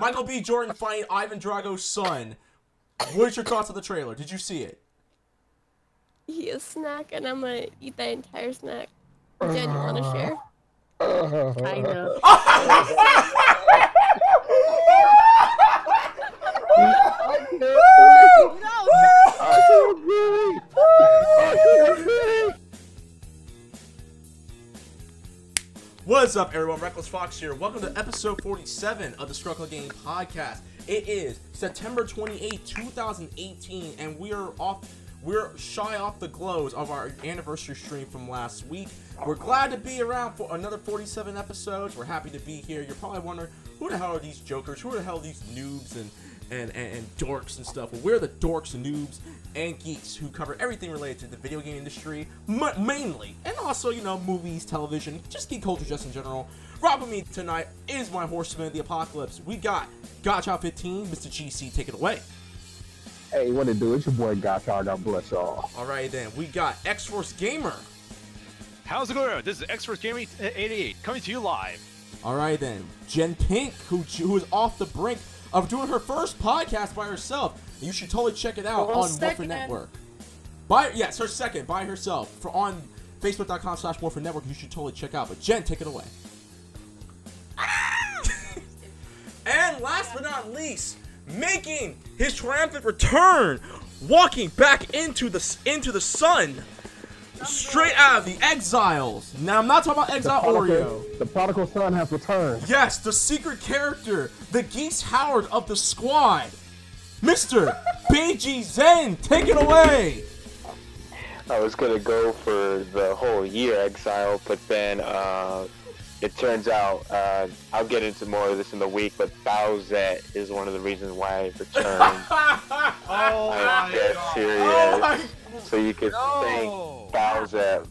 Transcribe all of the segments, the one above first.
Michael B. Jordan fighting Ivan Drago's son. What's your thoughts on the trailer? Did you see it? He is snack, and I'm gonna eat that entire snack. Uh-huh. Jen, you wanna share? I know. I can't What's up, everyone? Reckless Fox here. Welcome to episode 47 of the Struggle Game Podcast. It is September 28, 2018, and we are off. We're shy off the glows of our anniversary stream from last week. We're glad to be around for another 47 episodes. We're happy to be here. You're probably wondering who the hell are these jokers? Who the hell are these noobs and and, and, and dorks and stuff? Well, we're the dorks, noobs, and geeks who cover everything related to the video game industry, m- mainly, and also you know movies, television, just geek culture, just in general. Rob with me tonight is my horseman of the apocalypse. We got Gotcha 15, Mr. GC, take it away. Hey, what it do? It's your boy Gotcha. God bless y'all. All right then, we got X Force Gamer. How's it going? This is X-Force Gaming 88 coming to you live. All right then, Jen Pink, who who is off the brink of doing her first podcast by herself. You should totally check it out on Morphin. Network. By yes, her second by herself for on Facebook.com slash Morphin Network. You should totally check out. But Jen, take it away. and last but not least, making his triumphant return, walking back into the into the sun, straight out of the exiles. Now I'm not talking about Exile Oreo. Prodigal, the prodigal son has returned. Yes, the secret character, the Geese Howard of the squad, Mr. BG Zen, take it away. I was gonna go for the whole year exile, but then uh, it turns out uh, I'll get into more of this in the week. But Bowsette is one of the reasons why I returned. Oh I'm dead serious. Oh my! So you can No. thank Bowsette,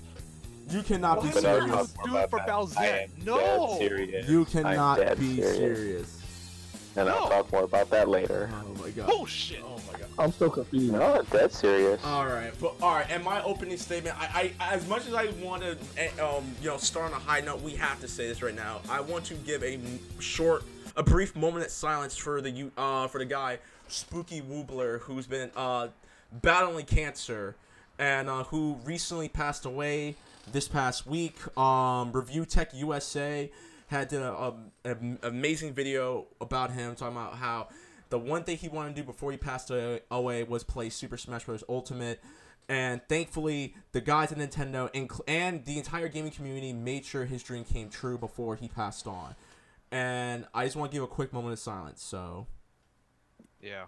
You cannot be Why but would I'll you serious. talk do it for about that. Bowsette? No. serious. You cannot be serious. serious. and I'll talk more about that later. Oh my god. Bullshit. Oh my god. I'm so confused. No, I'm serious. All right, but all right. And my opening statement, I, I as much as I want to, um, you know, start on a high note, we have to say this right now. I want to give a short, a brief moment of silence for the you, uh, for the guy Spooky Woobler, who's been uh battling cancer, and uh, who recently passed away this past week. Um, Review Tech USA had did a, a, an amazing video about him talking about how the one thing he wanted to do before he passed away was play Super Smash Bros. Ultimate. And thankfully, the guys at Nintendo and, and the entire gaming community made sure his dream came true before he passed on. And I just want to give a quick moment of silence. So, Yeah.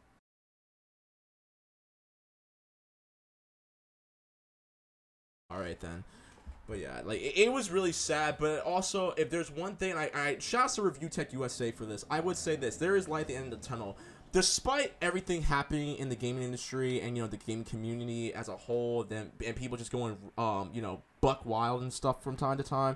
all right then. But yeah, like it, it was really sad. But also, if there's one thing, I, I shouts to Review Tech USA for this. I would say this: there is light at the end of the tunnel. Despite everything happening in the gaming industry and you know the gaming community as a whole, then and people just going um you know buck wild and stuff from time to time.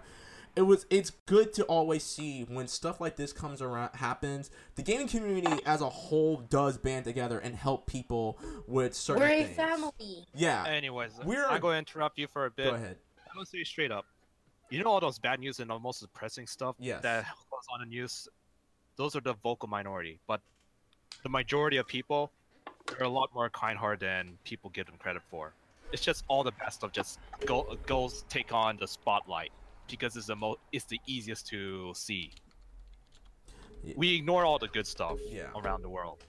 It was it's good to always see when stuff like this comes around happens. The gaming community as a whole does band together and help people with certain We're a things. family. Yeah. Anyways, We're- I'm going to interrupt you for a bit. Go ahead. I'm gonna say straight up. You know all those bad news and the most depressing stuff Yes. that goes on the news. Those are the vocal minority, but the majority of people are a lot more kind-hearted than people give them credit for. It's just all the best of just go goes take on the spotlight because it's the most it's the easiest to see. Yeah. We ignore all the good stuff Yeah. around the world.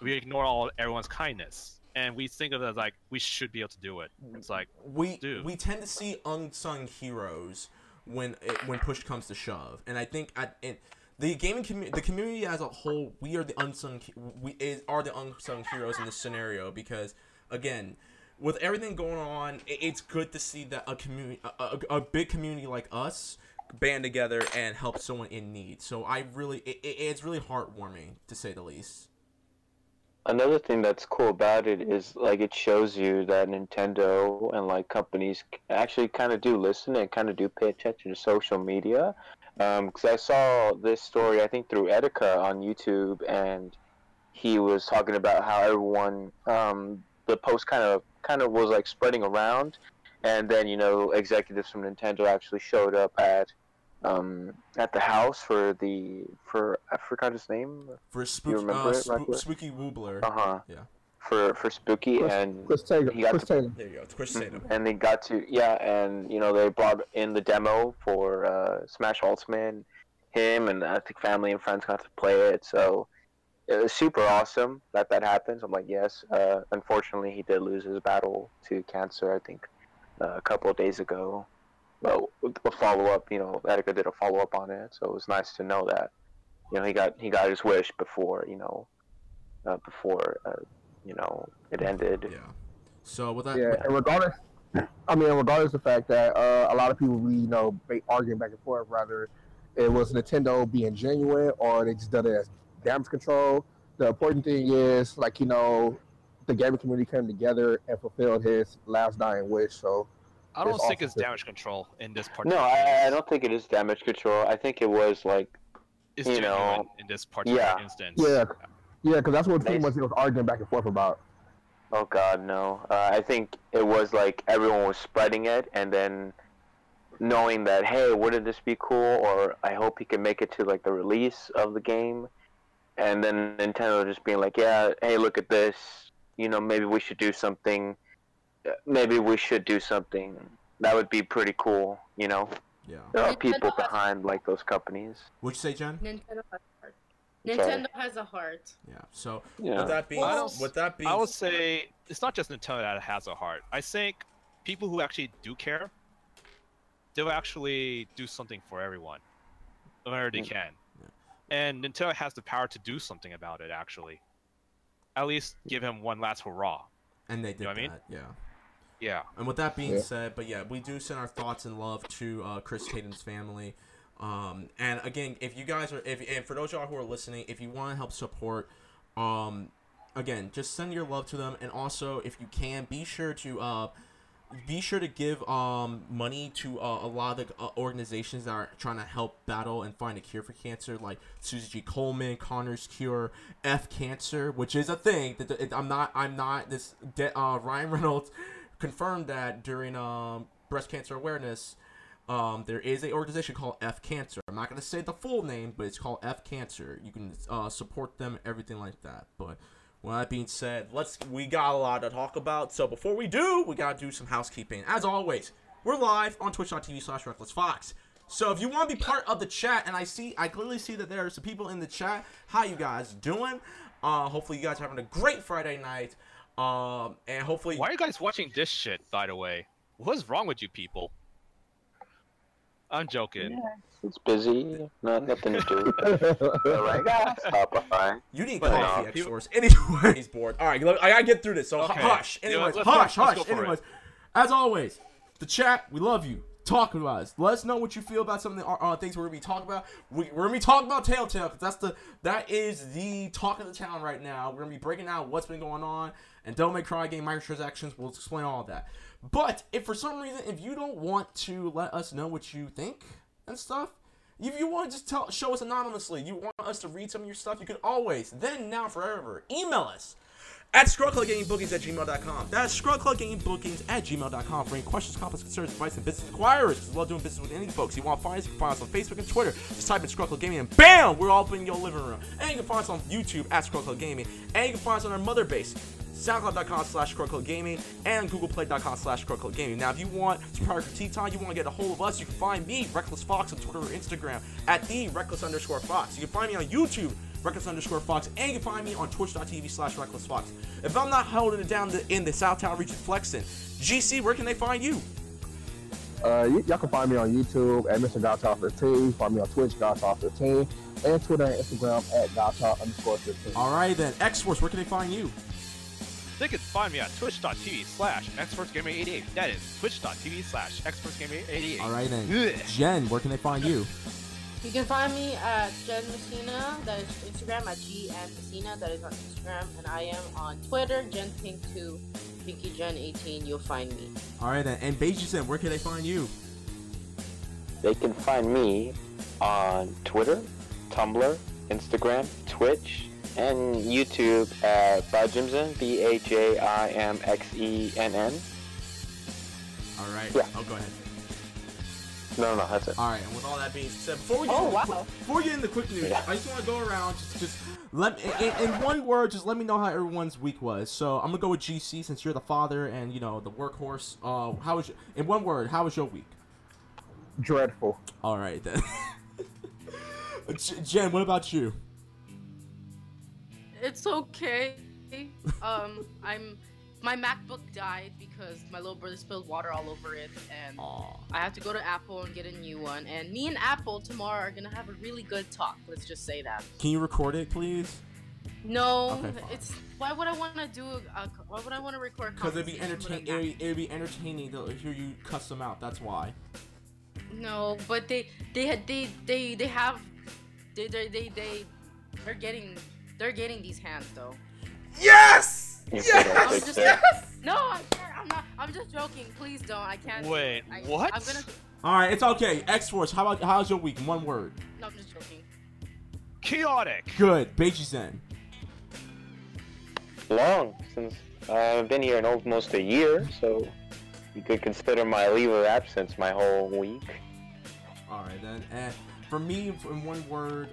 We ignore all everyone's kindness, and we think of it as like we should be able to do it. It's like we Dude. we tend to see unsung heroes when it, when push comes to shove, and I think at the gaming community, the community as a whole, we are the unsung we is, are the unsung heroes in this scenario because again. With everything going on, i- it's good to see that a community, a, a, a big community like us, band together and help someone in need. So I really, it, it- it's really heartwarming to say the least. Another thing that's cool about it is like it shows you that Nintendo and like companies actually kind of do listen and kind of do pay attention to social media. Because I saw this story, I think through Etika on YouTube, and he was talking about how everyone, um, the post kind of kind of was like spreading around, and then you know executives from Nintendo actually showed up at um, at the house for the for I forgot his name. For spooky, remember uh, it, Spook- spooky Woobler. Uh huh. Yeah. For for Spooky Chris, and Chris Taylor. he got Chris to- Taylor. There you go. It's Chris Tatum. and they got to yeah, and you know they brought in the demo for uh, Smash Ultimate. Him and I think family and friends got to play it, so it was super awesome that that happens. I'm like, yes. Uh, unfortunately, he did lose his battle to cancer. I think uh, a couple of days ago. Well, a follow up, you know, Etika did a follow up on it, so it was nice to know that, you know, he got he got his wish before, you know, uh, before, uh, you know, it ended. Yeah. So with that, Yeah, and regardless, I mean, regardless of the fact that uh, a lot of people, we you know, ba- arguing back and forth, whether it was Nintendo being genuine or they just did it as damage control. The important thing is, like you know, the gaming community came together and fulfilled his last dying wish. So I don't think it's damage control in this part. No, I, I don't think it is damage control. I think it was like It's you know, in this particular yeah. instance. yeah, yeah, because that's what pretty Nice. much it was arguing back and forth about. Oh God, no. Uh, I think it was like everyone was spreading it, and then knowing that, hey, wouldn't this be cool? Or I hope he can make it to like the release of the game, and then Nintendo just being like, yeah, hey, look at this. You know, maybe we should do something. Maybe we should do something. That would be pretty cool. You know, yeah. there are Nintendo people has- behind like those companies. What'd you say, Jen? Nintendo has a heart. Sorry. Nintendo has a heart. Yeah. So Yeah. with that being, I don't- with that being, I would say it's not just Nintendo that has a heart. I think people who actually do care, they'll actually do something for everyone, whenever they can. And Nintendo has the power to do something about it. Actually, at least give him one last hurrah. and they did know what I mean? that. Yeah. Yeah. And with that being Yeah. said, but yeah, we do send our thoughts and love to uh, Chris Tatum's family. Um, and again, if you guys are, if and for those of y'all who are listening, if you want to help support, um, again, just send your love to them. And also, if you can, be sure to uh, be sure to give um money to uh, a lot of the uh, organizations that are trying to help battle and find a cure for cancer, like Susie G. Coleman, Connor's Cure, F Cancer, which is a thing. That that- I'm not. I'm not. This de- uh, Ryan Reynolds confirmed that during um breast cancer awareness. Um, there is a organization called F Cancer. I'm not gonna say the full name, but it's called F Cancer. You can uh, support them, everything like that. But with that being said, let's we got a lot to talk about. So before we do, we gotta do some housekeeping. As always, we're live on twitch.tv slash reckless fox. So if you want to be part of the chat, and I see I clearly see that there are some people in the chat. How you guys doing? Uh hopefully you guys are having a great Friday night. Um and hopefully Why are you guys watching this shit? By the way, what's wrong with you people? I'm joking. It's busy, not nothing to do. They're like, ah, stop by. You need But, coffee, X people- Source. Anyway, he's bored. All right, I gotta get through this. So Okay. hush. Anyways, let's- hush, let's hush. go for it. Anyways, as always, the chat, we love you. Talk to us. Let us know what you feel about some of the uh, uh, things we're gonna be talking about. We, we're gonna be talking about Telltale because that's the that is the talk of the town right now. We're gonna be breaking out what's been going on and Devil May Cry game microtransactions. We'll explain all of that. But if for some reason if you don't want to let us know what you think and stuff, if you want to just tell, show us anonymously, you want us to read some of your stuff, you can always, then, now, forever, email us at scrubclubgamingbookings at gmail.com. That's scrubclubgamingbookings at gmail.com for any questions, comments, concerns, advice, and business inquiries. We love doing business with any folks. You want to find us, you can find us on Facebook and Twitter. Just type in Scrub Club Gaming and BAM! We're all up in your living room. And you can find us on YouTube at Scrub Club Gaming. And you can find us on our mother base, soundcloud.com slash gaming and googleplay.com slash gaming now if you want some prior critique time you want to get a hold of us you can find me reckless fox on twitter or instagram at the reckless underscore fox you can find me on youtube reckless underscore fox and you can find me on twitch.tv slash reckless fox if i'm not holding it down the, in the south town region flexing gc where can they find you Uh, y- y'all can find me on YouTube at Mr. Godchild15. Find me on Twitch, Godchild15, and Twitter and Instagram at Godchild underscore 15. all right then x-force where can they find you They can find me on twitch.tv slash xforcegamer88. That is twitch.tv slash xforcegamer88. all right then Ugh. jen where can they find you You can find me at Jen Messina, that is Instagram, at GN Messina, that is on Instagram, and I am on Twitter, JenPink2, PinkyJen18, you'll find me. all right then and beijing where can they find you They can find me on Twitter, Tumblr, Instagram, Twitch, and YouTube at Bajimzen, B A J I M X E N N. all right Yeah. oh go ahead No, no, that's it. All right, and with all that being said, before we get, Oh, into, wow. before we get into quick news, Yeah. I just want to go around just just let in, in one word, just let me know how everyone's week was. So I'm gonna go with GC since you're the father and you know the workhorse. Uh, how was your, in one word? How was your week? Dreadful. All right then. Jen, what about you? It's okay. Um, I'm. My MacBook died because my little brother spilled water all over it, and Aw. I have to go to Apple and get a new one. And me and Apple tomorrow are gonna have a really good talk. Let's just say that. Can you record it, please? No, Okay, it's why would I want to do? A, why would I want to record? Because it'd be conversation with a entertaining. It'd, be- it'd be entertaining to hear you cuss them out. That's why. No, but they they had they they they have they they they they they're getting they're getting these hands though. Yes. You Yes! put I'm six just there. no, I'm, I'm not. I'm just joking. Please don't. I can't. Wait. I, what? I'm gonna. All right, it's okay. X Force, how about how's your week? One word. No, I'm just joking. Chaotic. Good. Beiji Zen. long since uh, I've been here in almost a year, so you could consider my leave of absence my whole week. All right then. And for me, in one word,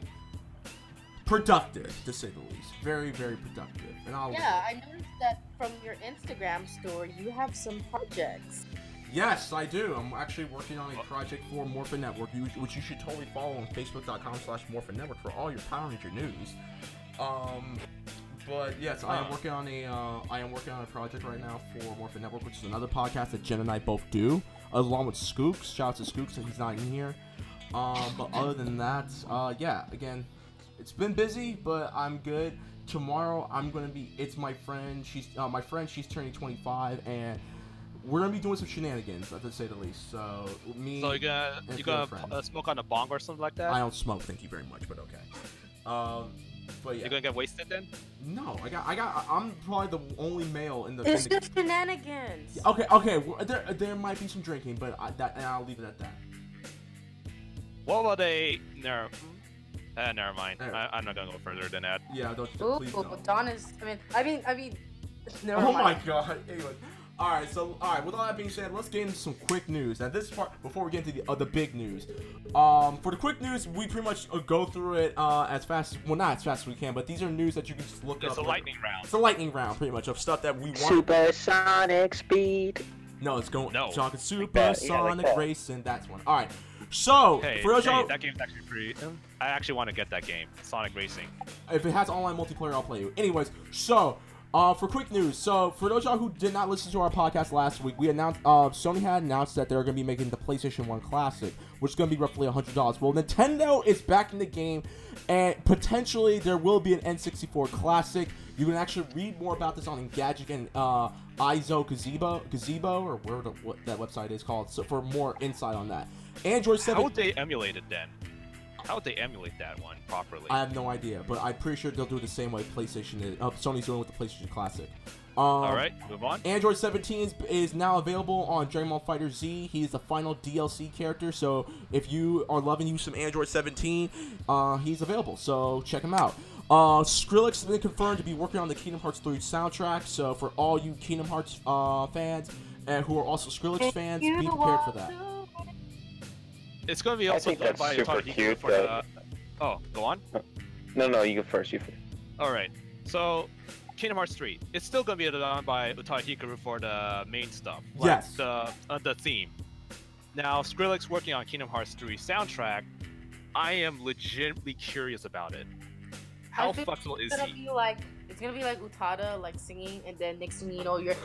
productive to say the least. Very, very productive. And I'll. Yeah, I noticed that from your Instagram story, you have some projects. Yes, I do. I'm actually working on a project for Morphin Network, which you should totally follow on Facebook.com slash Morphin Network for all your Power Ranger news. Um, but yes, I am working on a uh, I am working on a project right now for Morphin Network, which is another podcast that Jen and I both do, along with Skooks. Shout out to Skooks since he's not in here. Um, but other than that, uh, yeah, again, it's been busy, but I'm good. Tomorrow I'm gonna be. It's my friend. She's uh, my friend. She's turning 25, and we're gonna be doing some shenanigans, to say the least. So me, So you gonna you gonna girlfriend. uh, smoke on a bong or something like that? I don't smoke. Thank you very much, but okay. Um, but yeah, You're gonna get wasted then? no, I got, I got, I'm probably the only male in the. It's in the just shenanigans. okay, okay. well, There, there might be some drinking, but I, that, and I'll leave it at that. What about a never? Uh, never mind. Uh, I, I'm not gonna go further than that. Yeah, don't Ooh, please don't. Don is. I mean, I mean, I mean. Never Oh my god. Anyway. All right, so all right. With all that being said, let's get into some quick news. Now, this part before we get into the uh, the big news. Um, for the quick news, we pretty much uh, go through it uh, as fast. Well, not as fast as we can, but these are news that you can just look It's up. It's a lightning round. It's a lightning round, pretty much, of stuff that we want. Supersonic speed. No, it's going. No. talking that, yeah, like supersonic that. racing. That's one. All right. So Hey, for those hey, y'all, that game's actually pretty. I actually want to get that game, Sonic Racing. if it has online multiplayer, I'll play you. Anyways, so uh, for quick news, so for those y'all who did not listen to our podcast last week, we announced uh, Sony had announced that they're going to be making the PlayStation One Classic, which is going to be roughly hundred dollars. Well, Nintendo is back in the game, and potentially there will be an N64 Classic. You can actually read more about this on Engadget and uh, Izo Gazebo, Gazebo, or where the, what that website is called. So for more insight on that, Android How Seven. would they emulate it then? How would they emulate that one properly? I have no idea, but I'm pretty sure they'll do it the same way PlayStation is. Uh, Sony's doing with the PlayStation Classic. Um, All right, move on. Android 17 is, is now available on Dragon Ball Fighter Z. He's the final DLC character, so if you are loving you some Android 17, uh, he's available. So check him out. Uh, Skrillex has been confirmed to be working on the Kingdom Hearts 3 soundtrack. So for all you Kingdom Hearts uh, fans and who are also Skrillex fans, be prepared for that. It's gonna be I also think that's by super Atari cute for that- the. Oh, go on. No, no, you go first. You first. All right. So, Kingdom Hearts 3. It's still gonna be done by Utada Hikaru for the main stuff. like Yes. The uh, the theme. Now, Skrillex working on Kingdom Hearts 3 soundtrack. I am legitimately curious about it. How I think flexible is It's gonna he? be like it's gonna be like Utada like singing, and then next thing you know, you're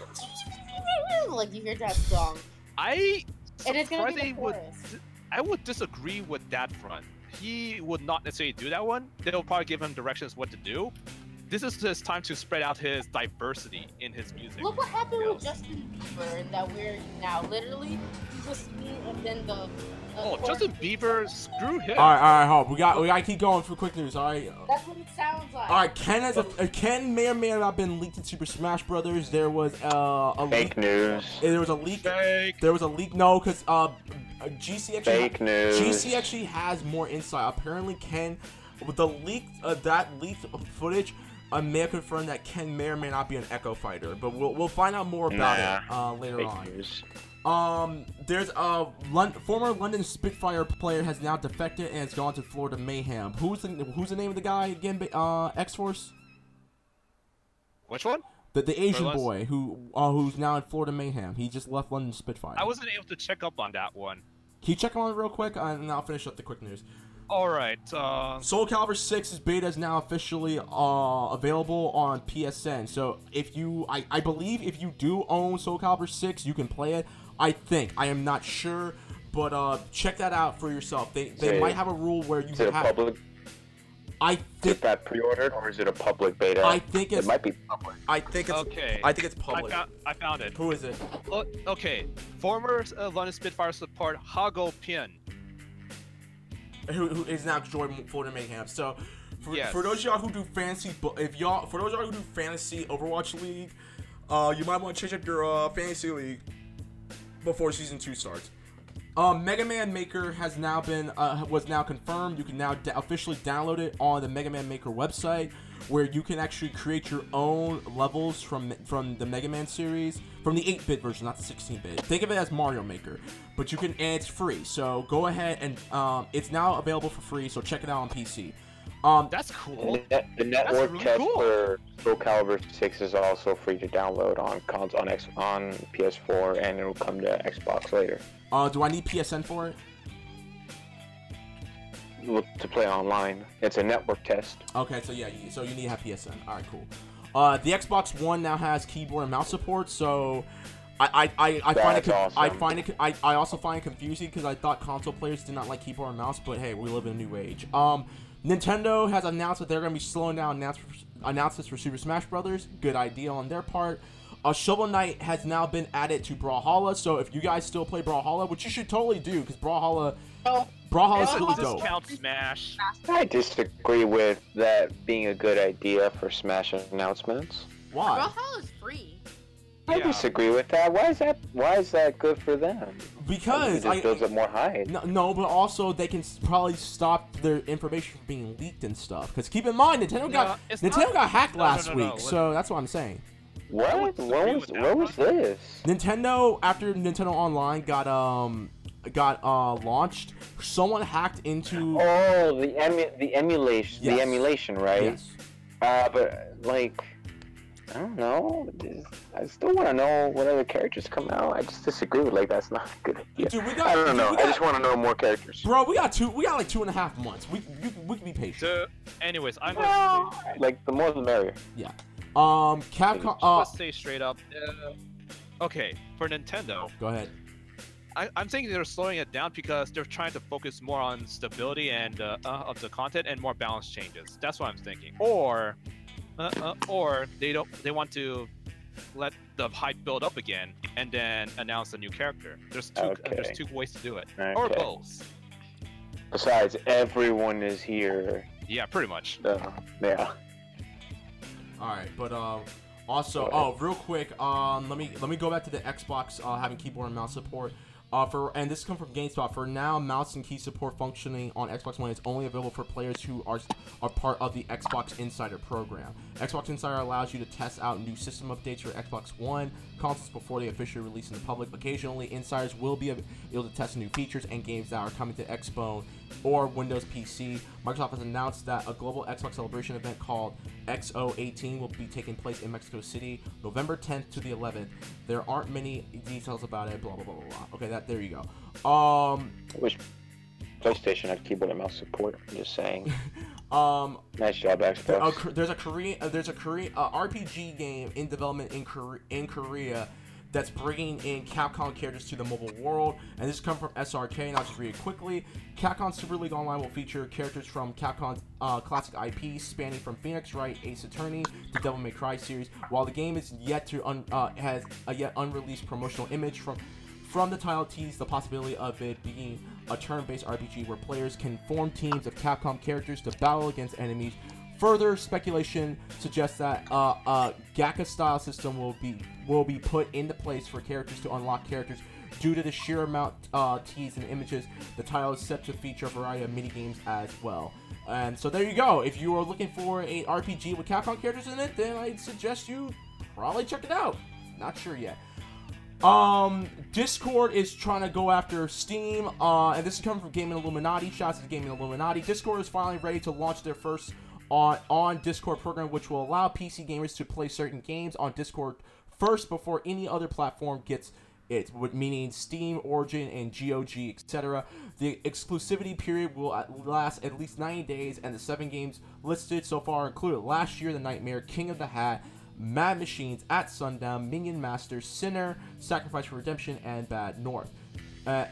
like you hear that song, I and it's gonna be the surprisingly would chorus. I would disagree with that front. He would not necessarily do that one. They'll probably give him directions what to do. This is his time to spread out his diversity in his music. Look what happened with Justin Bieber and that we're now. Literally, he was me, and then the. the Oh, Justin Bieber, screw him. All right, all right, hold. We got we got to keep going for quick news. All right. That's what it sounds like. All right, Ken has a uh, Ken may or may not have been leaked in Super Smash Brothers. There was uh, a Fake leak. news. There was a leak. Fake. There was a leak. No, because uh, GC actually. Fake news. GC actually has more insight. Apparently, Ken, with the leak, uh, that leaked footage, may have confirmed that Ken may or may not be an Echo Fighter. But we'll we'll find out more about Nah. it uh, later on. news. Um, there's a Lon- former London Spitfire player has now defected and has gone to Florida Mayhem. Who's the Who's the name of the guy again? Uh, X Force. Which one? The, the Asian boy who uh, who's now in Florida Mayhem. He just left London Spitfire. I wasn't able to check up on that one. Can you check on it real quick, uh, and I'll finish up the quick news. All right. Uh, Soul Calibur 6's beta is now officially uh, available on PSN. So if you, I, I believe if you do own Soul Calibur 6, you can play it. I think I am not sure, but uh, check that out for yourself. They they it- might have a rule where you Is it have. public? I Is think that pre-ordered or is it a public beta? I think it might be public. I think it's okay. I think it's I public. found, I found it. Who is it? Oh, okay. Former uh, London Spitfire support HaGoPeun. Who, who is now joined Florida Mayhem. So, for, Yes. for those of y'all who do fantasy, if y'all for those of y'all who do fantasy Overwatch League, uh, you might want to change up your uh, fantasy league before season two starts. Um, Mega Man Maker has now been uh, was now confirmed. You can now da- officially download it on the Mega Man Maker website, where you can actually create your own levels from from the Mega Man series, from the 8-bit version, not the 16-bit. Think of it as Mario Maker, but you can and it's free. So go ahead and um, it's now available for free. So check it out on PC. Um, That's cool. The, net, the network really test cool. for Soul Calibur 6 is also free to download on cons on X on PS4 and it will come to Xbox later. uh, do I need PSN for it? To play online, it's a network test. Okay, so yeah, so you need to have PSN. All right, cool. Uh, the Xbox One now has keyboard and mouse support, so I I, I, I find it con- I find it I, I also find it confusing because I thought console players did not like keyboard and mouse, but hey, we live in a new age. Um, Nintendo has announced that they're going to be slowing down announcements for Super Smash Brothers. Good idea on their part. Uh, Shovel Knight has now been added to Brawlhalla, so if you guys still play Brawlhalla, which you should totally do, because Brawlhalla, Brawlhalla is Does really dope. count Smash? I disagree with that being a good idea for Smash announcements. Why? Brawlhalla is free. I Yeah. disagree with that. Why is that? Why is that good for them? it Because just I, builds up more hype. No, no, but also they can probably stop their information from being leaked and stuff. Because keep in mind, Nintendo got Nintendo not- got hacked no, no, last no, no, week, let- so that's what I'm saying. What? What disagree was, what was this? Nintendo after Nintendo Online got um got uh launched, someone hacked into Oh, the emu- the emulation, Yes. the emulation, right? yes. Uh, but like, I don't know. I still want to know what other characters come out. I just disagree with like that's not a good idea. Dude, we got- I don't dude, know. we I just want to know more characters. Bro, we got two. We got like two and a half months. We we, we can be patient. So, anyways, I'm gonna like the more the merrier. Yeah. Um, Capcom. Uh, let's say straight up. Uh, okay, for Nintendo, go ahead. I, I'm thinking they're slowing it down because they're trying to focus more on stability and uh, uh, of the content and more balance changes. That's what I'm thinking. Or, uh, uh, or they don't. They want to let the hype build up again and then announce a new character. There's two. Okay. There's two ways to do it. Or both. Besides, everyone is here. Yeah, pretty much. Uh, yeah. All right, but uh, also, oh, real quick, um, let me let me go back to the Xbox uh, having keyboard and mouse support. Uh, for and this comes from GameSpot. For now, mouse and key support functioning on Xbox One is only available for players who are are part of the Xbox Insider program. Xbox Insider allows you to test out new system updates for Xbox One consoles before they officially release in the public. Occasionally, insiders will be able to test new features and games that are coming to Xbone or Windows PC. Microsoft has announced that a global Xbox celebration event called XO18 will be taking place in Mexico City November 10th to the 11th. There aren't many details about it. Blah blah blah blah. blah. Okay, that there you go. Um, I wish PlayStation had keyboard and mouse support. I'm just saying. um, Nice job, Xbox. There's a Korean, uh, there's a Korean uh, RPG game in development in Korea, in Korea that's bringing in Capcom characters to the mobile world, and this comes from SRK. And I'll just read it quickly. Capcom Super League Online will feature characters from Capcom's uh, classic IPs, spanning from Phoenix Wright, Ace Attorney, to Devil May Cry series. While the game is yet to un- uh, has a yet unreleased promotional image from from the title tease the possibility of it being a turn-based RPG where players can form teams of Capcom characters to battle against enemies. Further speculation suggests that uh, a gacha-style system will be will be put into place for characters to unlock characters. Due to the sheer amount uh, teased and images, the title is set to feature a variety of mini games as well. And so there you go. If you are looking for a RPG with Capcom characters in it, then I'd suggest you probably check it out. Not sure yet. Um, Discord is trying to go after Steam, uh, and this is coming from Gaming Illuminati. Shouts to Gaming Illuminati. Discord is finally ready to launch their first on on Discord program, which will allow PC gamers to play certain games on Discord first before any other platform gets it, meaning Steam, Origin, and GOG, etc. The exclusivity period will last at least 90 days, and the seven games listed so far include Last Year, The Nightmare, King of the Hat, Mad Machines, At Sundown, Minion Masters, Sinner, Sacrifice for Redemption, and Bad North. Uh,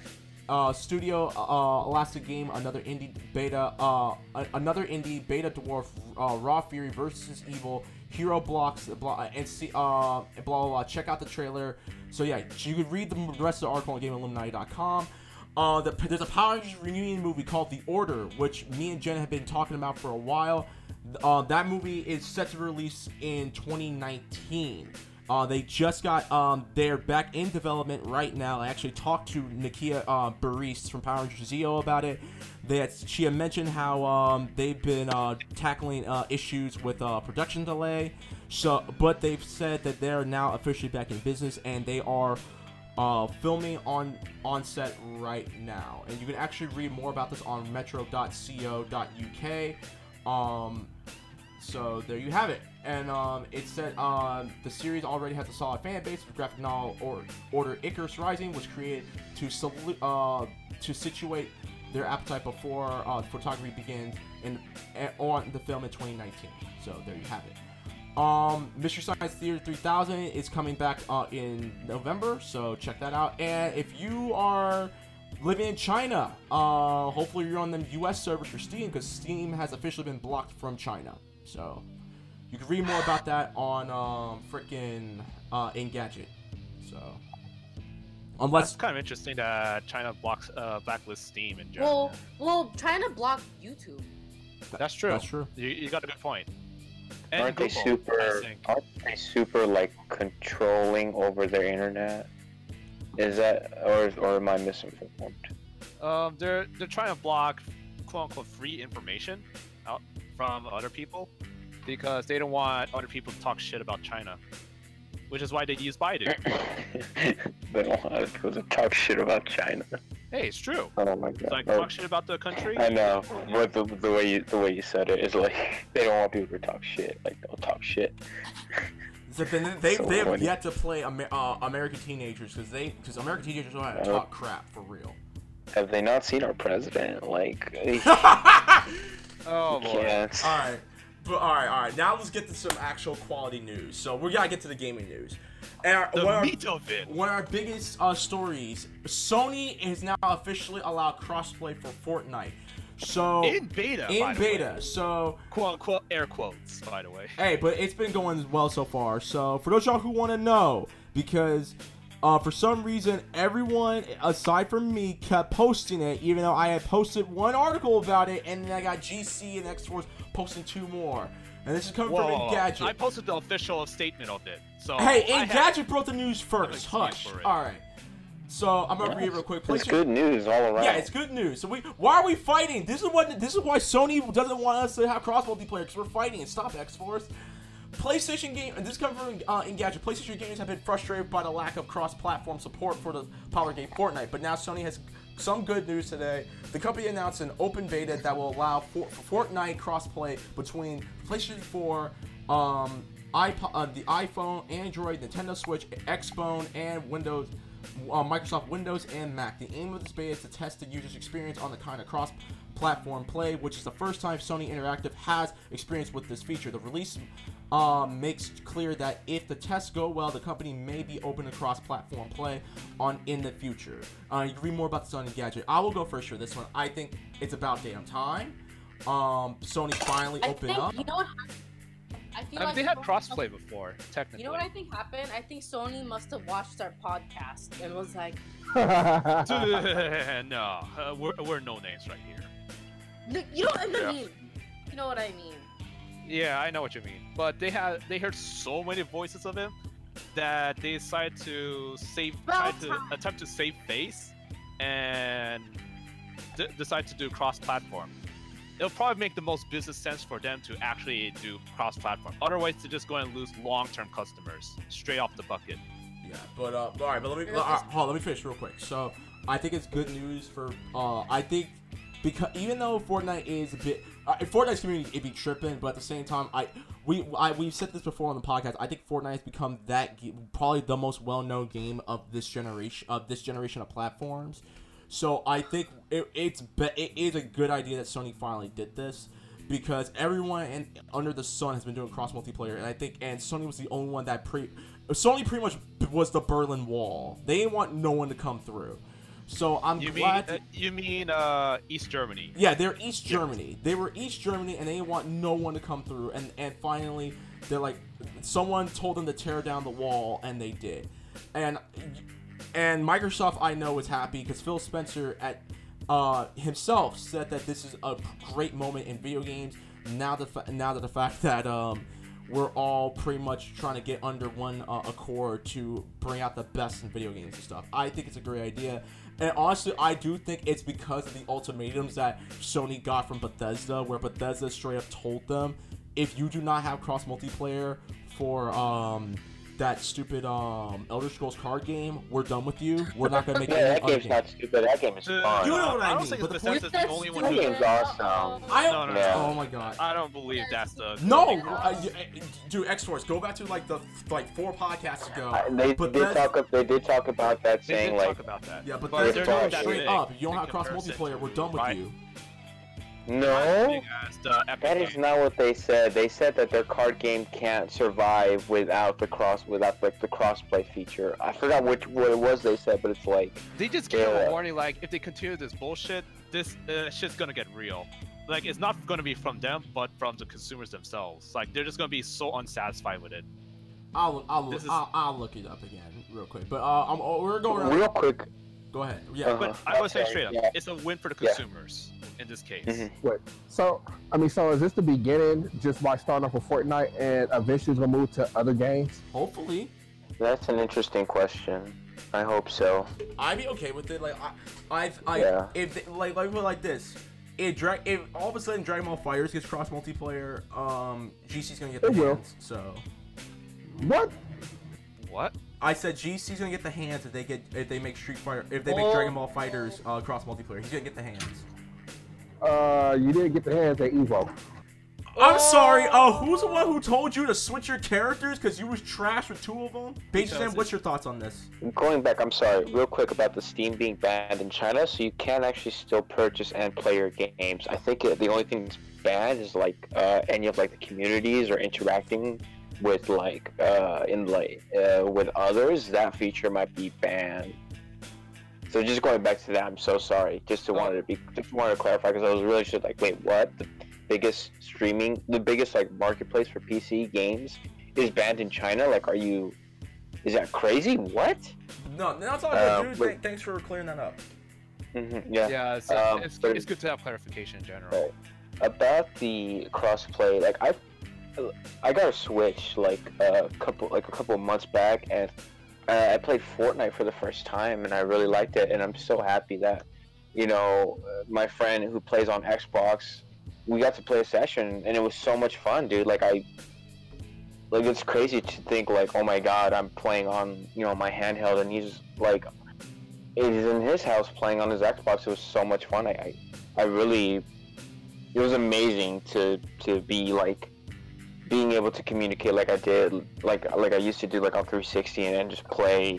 uh, Studio uh, Elastic Game, another indie beta, uh, another indie beta dwarf, uh, Raw Fury versus Evil, Hero Blocks, blah, and see, uh, blah, blah, blah. Check out the trailer. So yeah, you could read the rest of the article on GameIlluminati.com. Uh, the, there's a Power Rangers reunion movie called The Order, which me and Jen have been talking about for a while. Uh, that movie is set to release in 2019. Uh, they just got um, they're back in development right now. I actually talked to Nakia uh, Burrise from Power Rangers Zeo about it. Had, she had mentioned how um, they've been uh, tackling uh, issues with uh, production delay. So, but they've said that they're now officially back in business and they are uh, filming on on set right now. And you can actually read more about this on metro.co.uk. Um, so there you have it. And um, it said um, the series already has a solid fan base. The graphic novel or Order Icarus Rising was created to salu- uh, to situate their appetite before uh, photography begins in, eh, on the film in 2019. So there you have it. Um, Mystery Science Theater 3000 is coming back uh, in November, so check that out. And if you are living in China, uh, hopefully you're on the U.S. servers for Steam because Steam has officially been blocked from China. So you can read more about that on um, freaking uh, Engadget. So That's unless kind of interesting that China blocks uh, blacklists Steam in general. Well, well, trying to block YouTube. that's true. that's true. You, you got a good point. And Aren't they Google, I super? Aren't they super like controlling over their internet? Is that or or am I misinformed? Um, they're they're trying to block quote unquote free information out from other people because they don't want other people to talk shit about China, which is why they use Baidu. they don't want people to talk shit about China. hey, it's true. Oh my god. Like Oh, talk shit about the country. I know, but the, the way you the way you said it is like they don't want people to talk shit. Like don't talk shit. So then they So they have yet to play Amer- uh, American teenagers because they because American teenagers don't have to talk crap for real. Have they not seen our president? Like, Oh boy. All right, but all right, all right. Now let's get to some actual quality news. So we gotta get to the gaming news. And our, The one, of our, meat of it. one of our biggest uh, stories: Sony has now officially allowed crossplay for Fortnite. So In beta. in beta. So Quote unquote air quotes, by the way. Hey, but it's been going well so far. So for those y'all who want to know, because uh, for some reason everyone aside from me kept posting it, even though I had posted one article about it, and then I got GC and X Force posting two more. And this is coming Whoa, from whoa, whoa. Engadget. I posted the official statement of it. So hey, I had- Engadget broke the news first. excuse Hush. All right. So I'm gonna read it real quick. Please. It's PlayStation- good news all around. yeah, it's good news. So we, why are we fighting? This is what this is why Sony doesn't want us to have cross multiplayer because we're fighting. And stop X Force. PlayStation game. and This comes from uh, Engadget. PlayStation gamers have been frustrated by the lack of cross-platform support for the popular game Fortnite, but now Sony has some good news today. The company announced an open beta that will allow for, for Fortnite crossplay between PlayStation 4, um, iPod, uh, the iPhone, Android, Nintendo Switch, Xbone, and Windows uh, Microsoft Windows and Mac. The aim of this beta is to test the user's experience on the kind of cross-platform play, which is the first time Sony Interactive has experience with this feature. The release um, makes clear that if the tests go well, the company may be open to cross-platform play on in the future. Uh, you can read more about the Sony gadget. I will go first for this one. I think it's about damn time. Um, Sony finally I opened think up. you know what. I feel I mean, like they had Sony- crossplay before, technically. You know what I think happened? I think Sony must have watched our podcast and was like, no, uh, we're, we're no names right here. "Look, you know what I Yeah. mean? You know what I mean? Yeah, I know what you mean. But they had they heard so many voices of him that they decided to save, try to attempt to save face, and d- decide to do cross-platform. It'll probably make the most business sense for them to actually do cross-platform. Otherwise, they're just going to lose long-term customers straight off the bucket. that. But uh, all right, but let me all right, hold let me finish real quick. So I think it's good news for uh, I think because even though Fortnite is a bit uh, Fortnite's community it be tripping, but at the same time I we I we've said this before on the podcast. I think Fortnite has become that probably the most well known game of this generation of this generation of platforms. So I think it, it's it is a good idea that Sony finally did this because everyone in, under the sun has been doing cross multiplayer, and I think and Sony was the only one that pre Sony pretty much was the Berlin Wall. They didn't want no one to come through. So I'm You mean glad. uh, you mean uh East Germany? yeah, they're East Germany. They were East Germany, and they want no one to come through. And and finally, they're like, someone told them to tear down the wall, and they did. And and Microsoft, I know, is happy because Phil Spencer at uh, himself said that this is a great moment in video games. Now the fa- now that the fact that um, we're all pretty much trying to get under one uh, accord to bring out the best in video games and stuff. I think it's a great idea. And honestly, I do think it's because of the ultimatums that Sony got from Bethesda, where Bethesda straight up told them, if you do not have cross multiplayer for um, that stupid um, Elder Scrolls card game, we're done with you. We're not gonna make Yeah, any that game's game. not stupid. That game is Uh, fun. You know what I don't mean, think but the Bethesda's point- the only one That game's awesome. I No, no, no. Oh my god. I don't believe that's the. No, uh, uh, dude, X Force. Go back to like the like four podcasts ago. I- They But did that's- talk. Up, they did talk about that, They saying did like, talk about that. Yeah, but, But that's they're going not that straight big up. You don't in have cross multiplayer. We're done with you. No. As the That is game. not what they said. They said that their card game can't survive without the cross, without like the crossplay feature. I forgot which what it was they said, but it's like, They just gave them Yeah. a warning, like if they continue this bullshit, this uh, shit's gonna get real. Like it's not gonna be from them, but from the consumers themselves. Like they're just gonna be so unsatisfied with it. I'll I'll This is- I'll, I'll look it up again real quick. But uh, I'm, oh, we're going. real quick. Go ahead. Yeah. Uh-huh. But I was saying Okay, straight up, yeah. it's a win for the Yeah. consumers in this case. Mhm. So, I mean, so is this the beginning just by starting off with Fortnite and eventually it's gonna move to other games? Hopefully, That's an interesting question. I hope so. I'd be okay with it. Like I, I've, I, Yeah. if they, like like like this. If, drag, if all of a sudden Dragon Ball Fighters gets cross multiplayer, um, GC's gonna get the It will. hands. So What? What? I said GC's gonna get the hands if they get if they make Street Fighter if they make Oh. Dragon Ball Fighters uh, cross multiplayer. He's gonna get the hands. Uh, you didn't get the hands at Evo. I'm sorry. Uh, who's the one who told you to switch your characters because you was trash with two of them? Because Beijing, what's your thoughts on this? Going back, I'm sorry, real quick about the Steam being banned in China, so you can actually still purchase and play your games. I think it, the only thing that's banned is like uh, any of like the communities or interacting with like uh, in like uh, with others. That feature might be banned. So just going back to that, I'm so sorry. Just to wanted to be, just wanted to clarify because I was really just like, wait, what? The biggest streaming, the biggest like marketplace for PC games is banned in China. Like, are you? Is that crazy? What? No, that's all Uh, good, dude. but- Th- thanks for clearing that up. hmm yeah. Yeah, it's, Um, it's, but- it's good to have clarification in general. Right. About the crossplay, like I, I got a Switch like a couple like a couple months back, and uh, I played Fortnite for the first time, and I really liked it, and I'm so happy that, you know, my friend who plays on Xbox, we got to play a session, and it was so much fun, dude. Like I. Like it's crazy to think like, oh my god, I'm playing on you know my handheld, and he's like, he's in his house playing on his Xbox. It was so much fun. I, I, I really it was amazing to to be like being able to communicate like I did like like I used to do like on 360 and then just play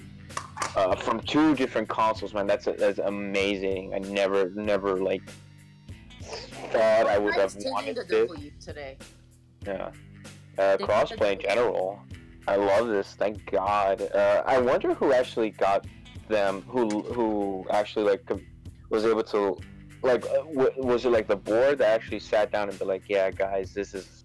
uh, from two different consoles man. That's that's amazing. I never never like thought I would have wanted this. Today. yeah. Uh, crossplay in general. I love this. Thank God. Uh, I wonder who actually got them who who actually like was able to like uh, was it like the board that actually sat down and be like yeah guys this is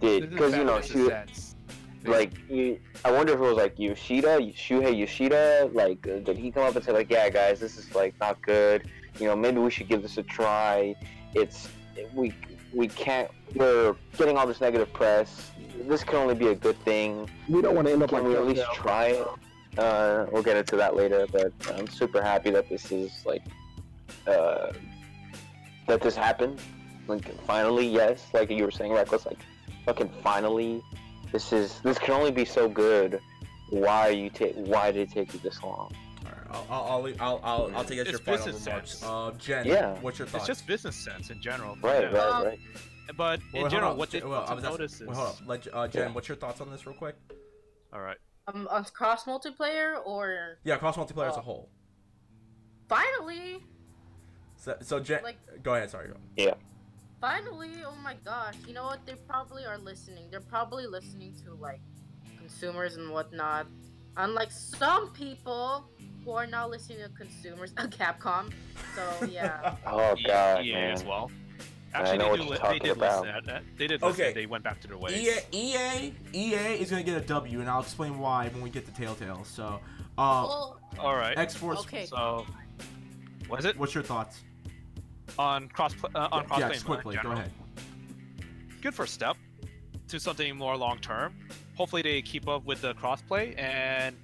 This is because you know she, sense. like you, I wonder if it was like Yoshida Shuhei Yoshida like uh, did he come up and say like yeah guys this is like not good you know maybe we should give this a try it's we we can't we're getting all this negative press this can only be a good thing We don't want to end up can like we at least Telltale. try it? Uh, we'll get into that later, but I'm super happy that this is like, uh, that this happened. Like finally, yes, like you were saying, reckless. Like, fucking finally, this is this can only be so good. why you take why did it take you this long? All right, I'll I'll I'll I'll, I'll, I'll take it your final business remarks. sense. Uh, Jen, Yeah. what's your thoughts? It's just business sense in general. for Right, right, Um, right. But in hold general, on, what they Jen- well, I to was asking- notice is. hold up. Let, uh, Jen, Yeah. what's your thoughts on this, real quick? All right. Um, on cross multiplayer or Yeah, cross multiplayer as a Oh. whole. finally, So, so Jen, Like- go ahead. Sorry. Go. Yeah. Finally, oh my gosh, you know what? They probably are listening. They're probably listening to like consumers and whatnot. Unlike some people who are not listening to consumers, Capcom. So yeah. Oh god, EA man. as well. I Actually, know they, what do you're li- they talking did about. listen. At, at, they did listen. Okay. They went back to their ways. EA, EA, EA is gonna get a W, and I'll explain why when we get to Telltale. So, uh, well, All right. X Force. Okay. So, what is it What's your thoughts? On cross uh, on cross yes, quickly. Go ahead. Good first step to something more long term. Hopefully, they keep up with the crossplay, and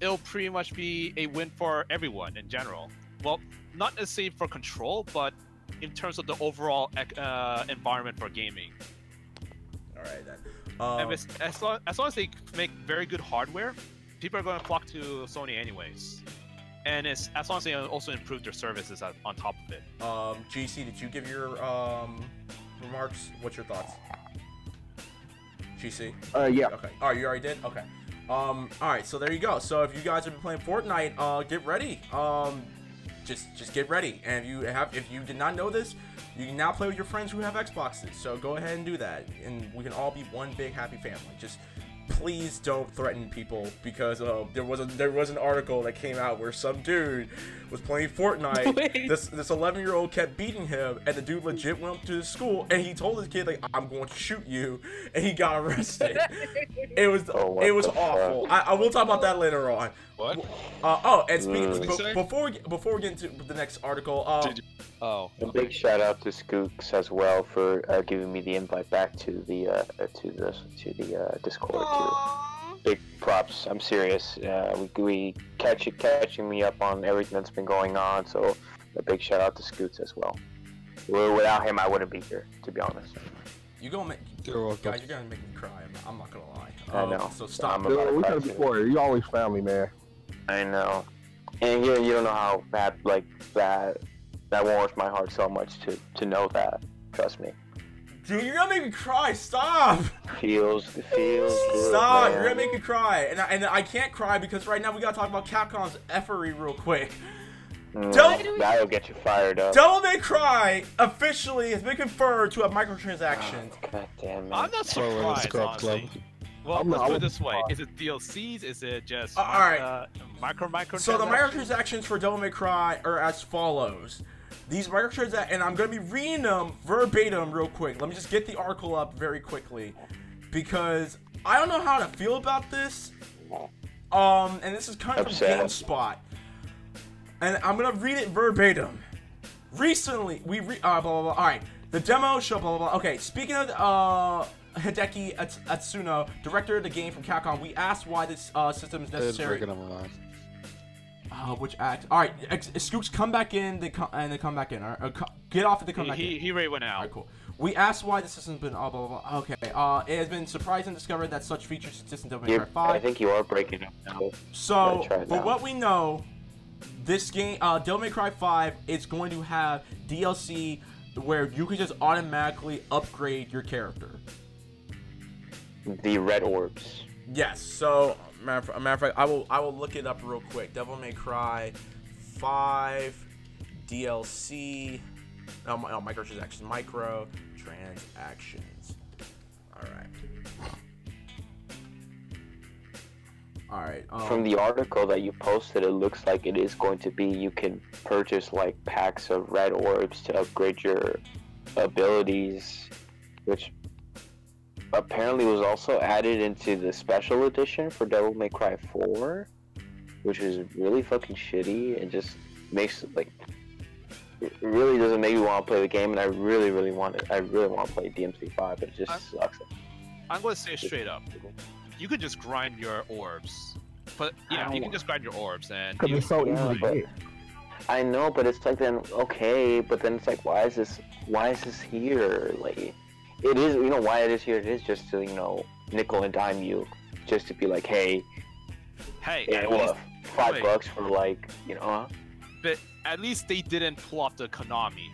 it'll pretty much be a win for everyone in general. Well, not necessarily for control, but in terms of the overall uh, environment for gaming. All right then. Um, as, as, long, as long as they make very good hardware, people are going to flock to Sony anyways. And it's, as long as they also improve their services on on top of it. um, GC, did you give your um remarks? What's your thoughts? GC. Uh, yeah. Okay. All right, you already did. Okay. Um. All right. So there you go. So if you guys have been playing Fortnite, uh, get ready. Um, just just get ready. And if you have, if you did not know this, you can now play with your friends who have Xboxes. So go ahead and do that, and we can all be one big happy family. Just please don't threaten people because uh, there was a there was an article that came out where some dude was playing Fortnite. Wait. this this 11 year old kept beating him, and the dude legit went up to his school and he told his kid like I'm going to shoot you, and he got arrested. it was Oh, it was awful. I, I will talk about that later on. What? Uh, oh, and speaking Mm. be- What'd he say? before we get, before we get into the next article, uh, Did Oh. A big shout out to Skooks as well for uh, giving me the invite back to the uh, to the to the uh, Discord too. Big props. I'm serious. Uh, we, we catch catching me up on everything that's been going on. So a big shout out to Scoots as well. Well, without him, I wouldn't be here, to be honest. you gonna make You're welcome. guys, you're gonna make me cry. I'm, I'm not gonna lie. I Um, know. So stop. I'm about Dude, we to said it cry, too. before. You always family, man. I know. And you, you don't know how bad like that that warms my heart so much to to know that. Trust me. Dude, you're gonna make me cry. Stop. Feels feels good. Stop! man. You're gonna make me cry, and I, and I can't cry because right now we gotta talk about Capcom's effery real quick. Mm, Don't- That'll get you fired up. Devil May Cry officially has been confirmed to have microtransactions. God damn it. I'm not Throw in the surprised, scrub club. Honestly. Well, I'm let's not- put it this way: wouldn't Is it DLCs? Is it just Uh, alright. uh, micro micro? So the transactions? microtransactions for Devil May Cry are as follows. These microtransactions, and I'm gonna be reading them verbatim real quick. Let me just get the article up very quickly, because I don't know how to feel about this. Um, and this is kind of Upset. GameSpot, and I'm gonna read it verbatim. Recently, we re- uh, blah blah blah. All right, the demo show blah blah blah. Okay, speaking of uh. Hideki Itsuno, director of the game from Capcom, we asked why this uh, system is It's necessary. breaking them alive. Uh, which act? All right, ex- Scoops, come back in. They come and they come back in. All right, uh, co- get off. and They come He, back he, in. he already went out. right, cool. We asked why the system's been uh, blah blah blah. Okay. Uh, it has been surprised and discovered that such features exist in Devil May You're- Cry I think you are breaking up now. So, Right, try it for what we know, this game, uh, Devil May Cry 5, is going to have DLC where you can just automatically upgrade your character. The red orbs. Yes. So, matter of, matter of fact, I will I will look it up real quick. Devil May Cry, five DLC. No, mi- no microtransactions. Micro transactions. All right. All right. Um, From the article that you posted, it looks like it is going to be you can purchase like packs of red orbs to upgrade your abilities, which apparently was also added into the special edition for Devil May Cry 4, which is really fucking shitty and just makes like it really doesn't make you want to play the game, and I really, really want it. I really want to play DMC5, but it just I'm- sucks. I'm going to say straight up. You could just grind your orbs. But yeah, you can just grind your orbs and Because you, it's so easy to but- I know, but it's like then okay, but then it's like why is this why is this here? Like it is you know why it is here, it is just to, you know, nickel and dime you just to be like, hey, Hey, yeah, well, five wait. bucks for like, you know, huh? but at least they didn't pull off the Konami,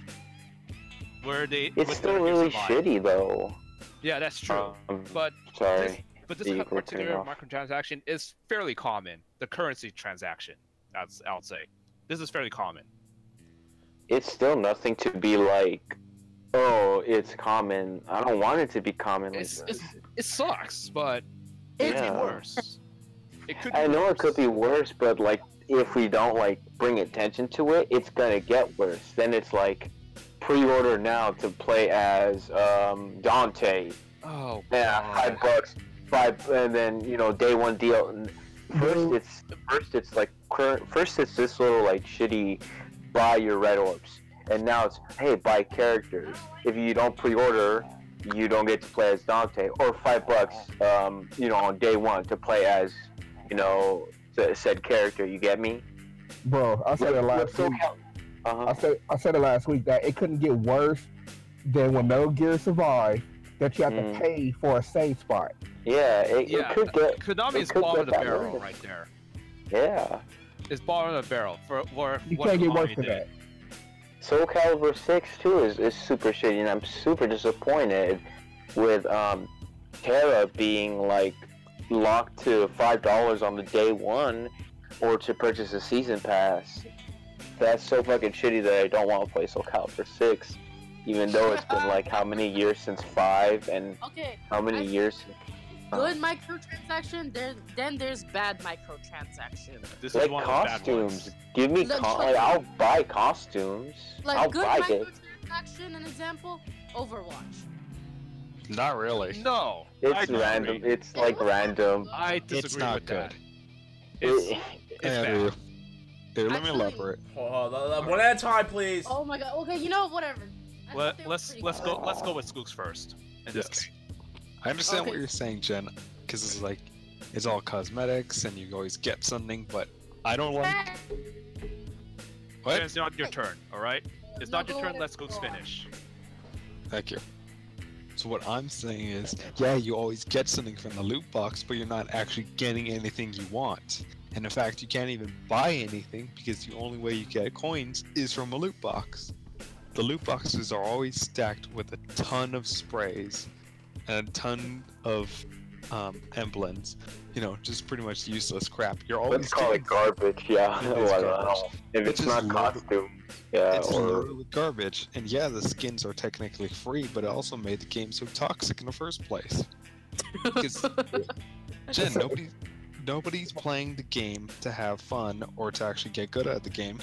where they. it's still really shitty though. Yeah, that's true. Um, but sorry. this, but this you particular microtransaction is fairly common. The currency transaction, that's I'll say. This is fairly common. it's still nothing to be like, oh, it's common. I don't want it to be common like It's, it's, it sucks, but it could Yeah. be worse. It could. Be I know worse. it could be worse, but like if we don't like bring attention to it, it's gonna get worse. Then it's like pre-order now to play as um, Dante. Oh. Yeah, God. five bucks, five, and then you know day one deal. And First it's first it's like current. First it's this little like shitty buy your red orbs, and now it's hey buy characters. If you don't pre-order, you don't get to play as Dante, or five bucks, um, you know, on day one to play as, you know, said character. You get me? Bro, I said it last week. Uh-huh. I said I said it last week that it couldn't get worse than when Metal Gear Survive that you have Mm. to pay for a save spot. Yeah, it, Yeah, it could get. Konami is could bottom of the barrel worse. right there. Yeah. It's bottom of the barrel for, for You what can't get Konami worse than did. that. Soul Calibur 6 too is, is super shitty, and I'm super disappointed with um, Tira being like locked to five dollars on the day one, or to purchase a season pass. That's so fucking shitty that I don't want to play Soul Calibur 6, even though it's been like how many years since five, and Okay, how many I- years? Good oh. microtransaction. There, then there's bad microtransaction. This is Like one of the costumes. Give me Like, con- like- like, I'll buy costumes. Like I'll good buy it. microtransaction. An example, Overwatch. Not really. No, I It's random. disagree. It's like random. I disagree It's not with that. good. It's, It- it's bad. Here, let me elaborate. Hold on, one at a time, please. Oh my god. Okay, you know whatever. I Let, they were let's let's go let's go with Skooks first. In this Yes. case. I understand Okay. what you're saying, Jen, because it's like it's all cosmetics and you always get something, but I don't like. What? It's not your turn, all right? It's not your turn. Let's Go finish. Thank you. So what I'm saying is, yeah, you always get something from the loot box, but you're not actually getting anything you want. And in fact, you can't even buy anything because the only way you get coins is from a loot box. The loot boxes are always stacked with a ton of sprays and a ton of um, emblems. You know, just pretty much useless crap. You're always Let's call it garbage. Yeah. It is Well, garbage. If Which it's not costume. Yeah. it's or garbage. And yeah, the skins are technically free, but it also made the game so toxic in the first place. Because Jen, nobody, nobody's playing the game to have fun or to actually get good at the game,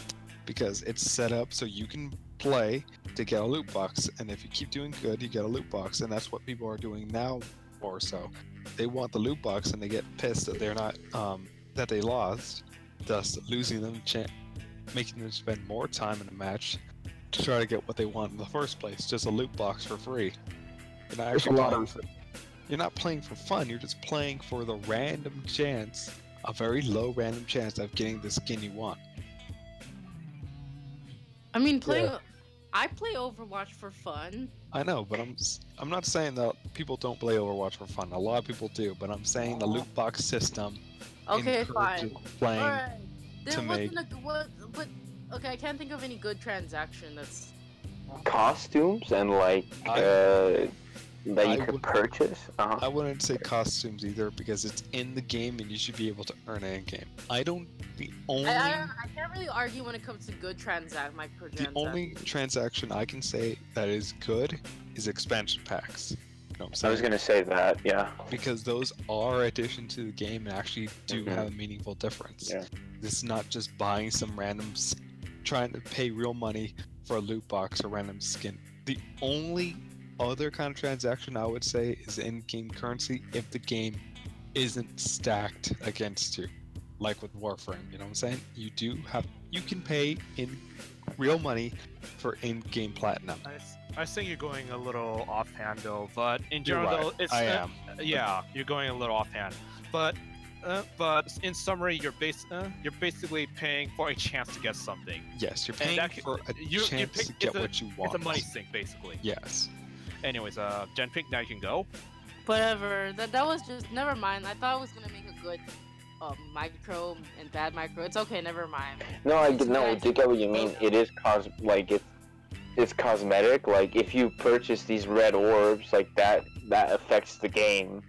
because it's set up so you can play to get a loot box, and if you keep doing good, you get a loot box, and that's what people are doing now more so. They want the loot box, and they get pissed that they're not, um, that they lost, thus losing them, cha- making them spend more time in a match to try to get what they want in the first place, just a loot box for free. You're not actually lot playing of for, you're not playing for fun. You're just playing for the random chance, a very low random chance of getting the skin you want. I mean, playing. I play Overwatch for fun. I know, but I'm I'm not saying that people don't play Overwatch for fun. A lot of people do, but I'm saying the loot box system Okay, fine. playing. Alright. to Then what's make- a, what? But okay, I can't think of any good transaction that's. costumes and like I- uh, that I you could would- purchase. Uh-huh. I wouldn't say costumes either because it's in the game and you should be able to earn it in game. I don't. The only I, I, I can't really argue when it comes to good transact the only transaction I can say that is good is expansion packs. You know I'm was gonna say that. Yeah. because those are addition to the game and actually do Mhm. have a meaningful difference. Yeah. It's not just buying some random, trying to pay real money for a loot box or random skin. The only other kind of transaction I would say is in-game currency if the game isn't stacked against you, like with Warframe. You know what I'm saying? You do have, you can pay in real money for in-game platinum. I, I think you're going a little offhand though, but in general, right. it's I uh, am. yeah, you're going a little offhand. But uh, but in summary, you're base uh, you're basically paying for a chance to get something. Yes, you're paying that for a you- you chance pick- to get a- what you want. It's a money sink, basically. Yes. Anyways, uh, Genpink, now you can go. Whatever. That that was just never mind. I thought I was gonna make a good um, micro and bad micro. It's okay. Never mind. No, I It's get no. I nice. do get what you mean. It is cos like it's it's cosmetic. Like if you purchase these red orbs, like that that affects the game.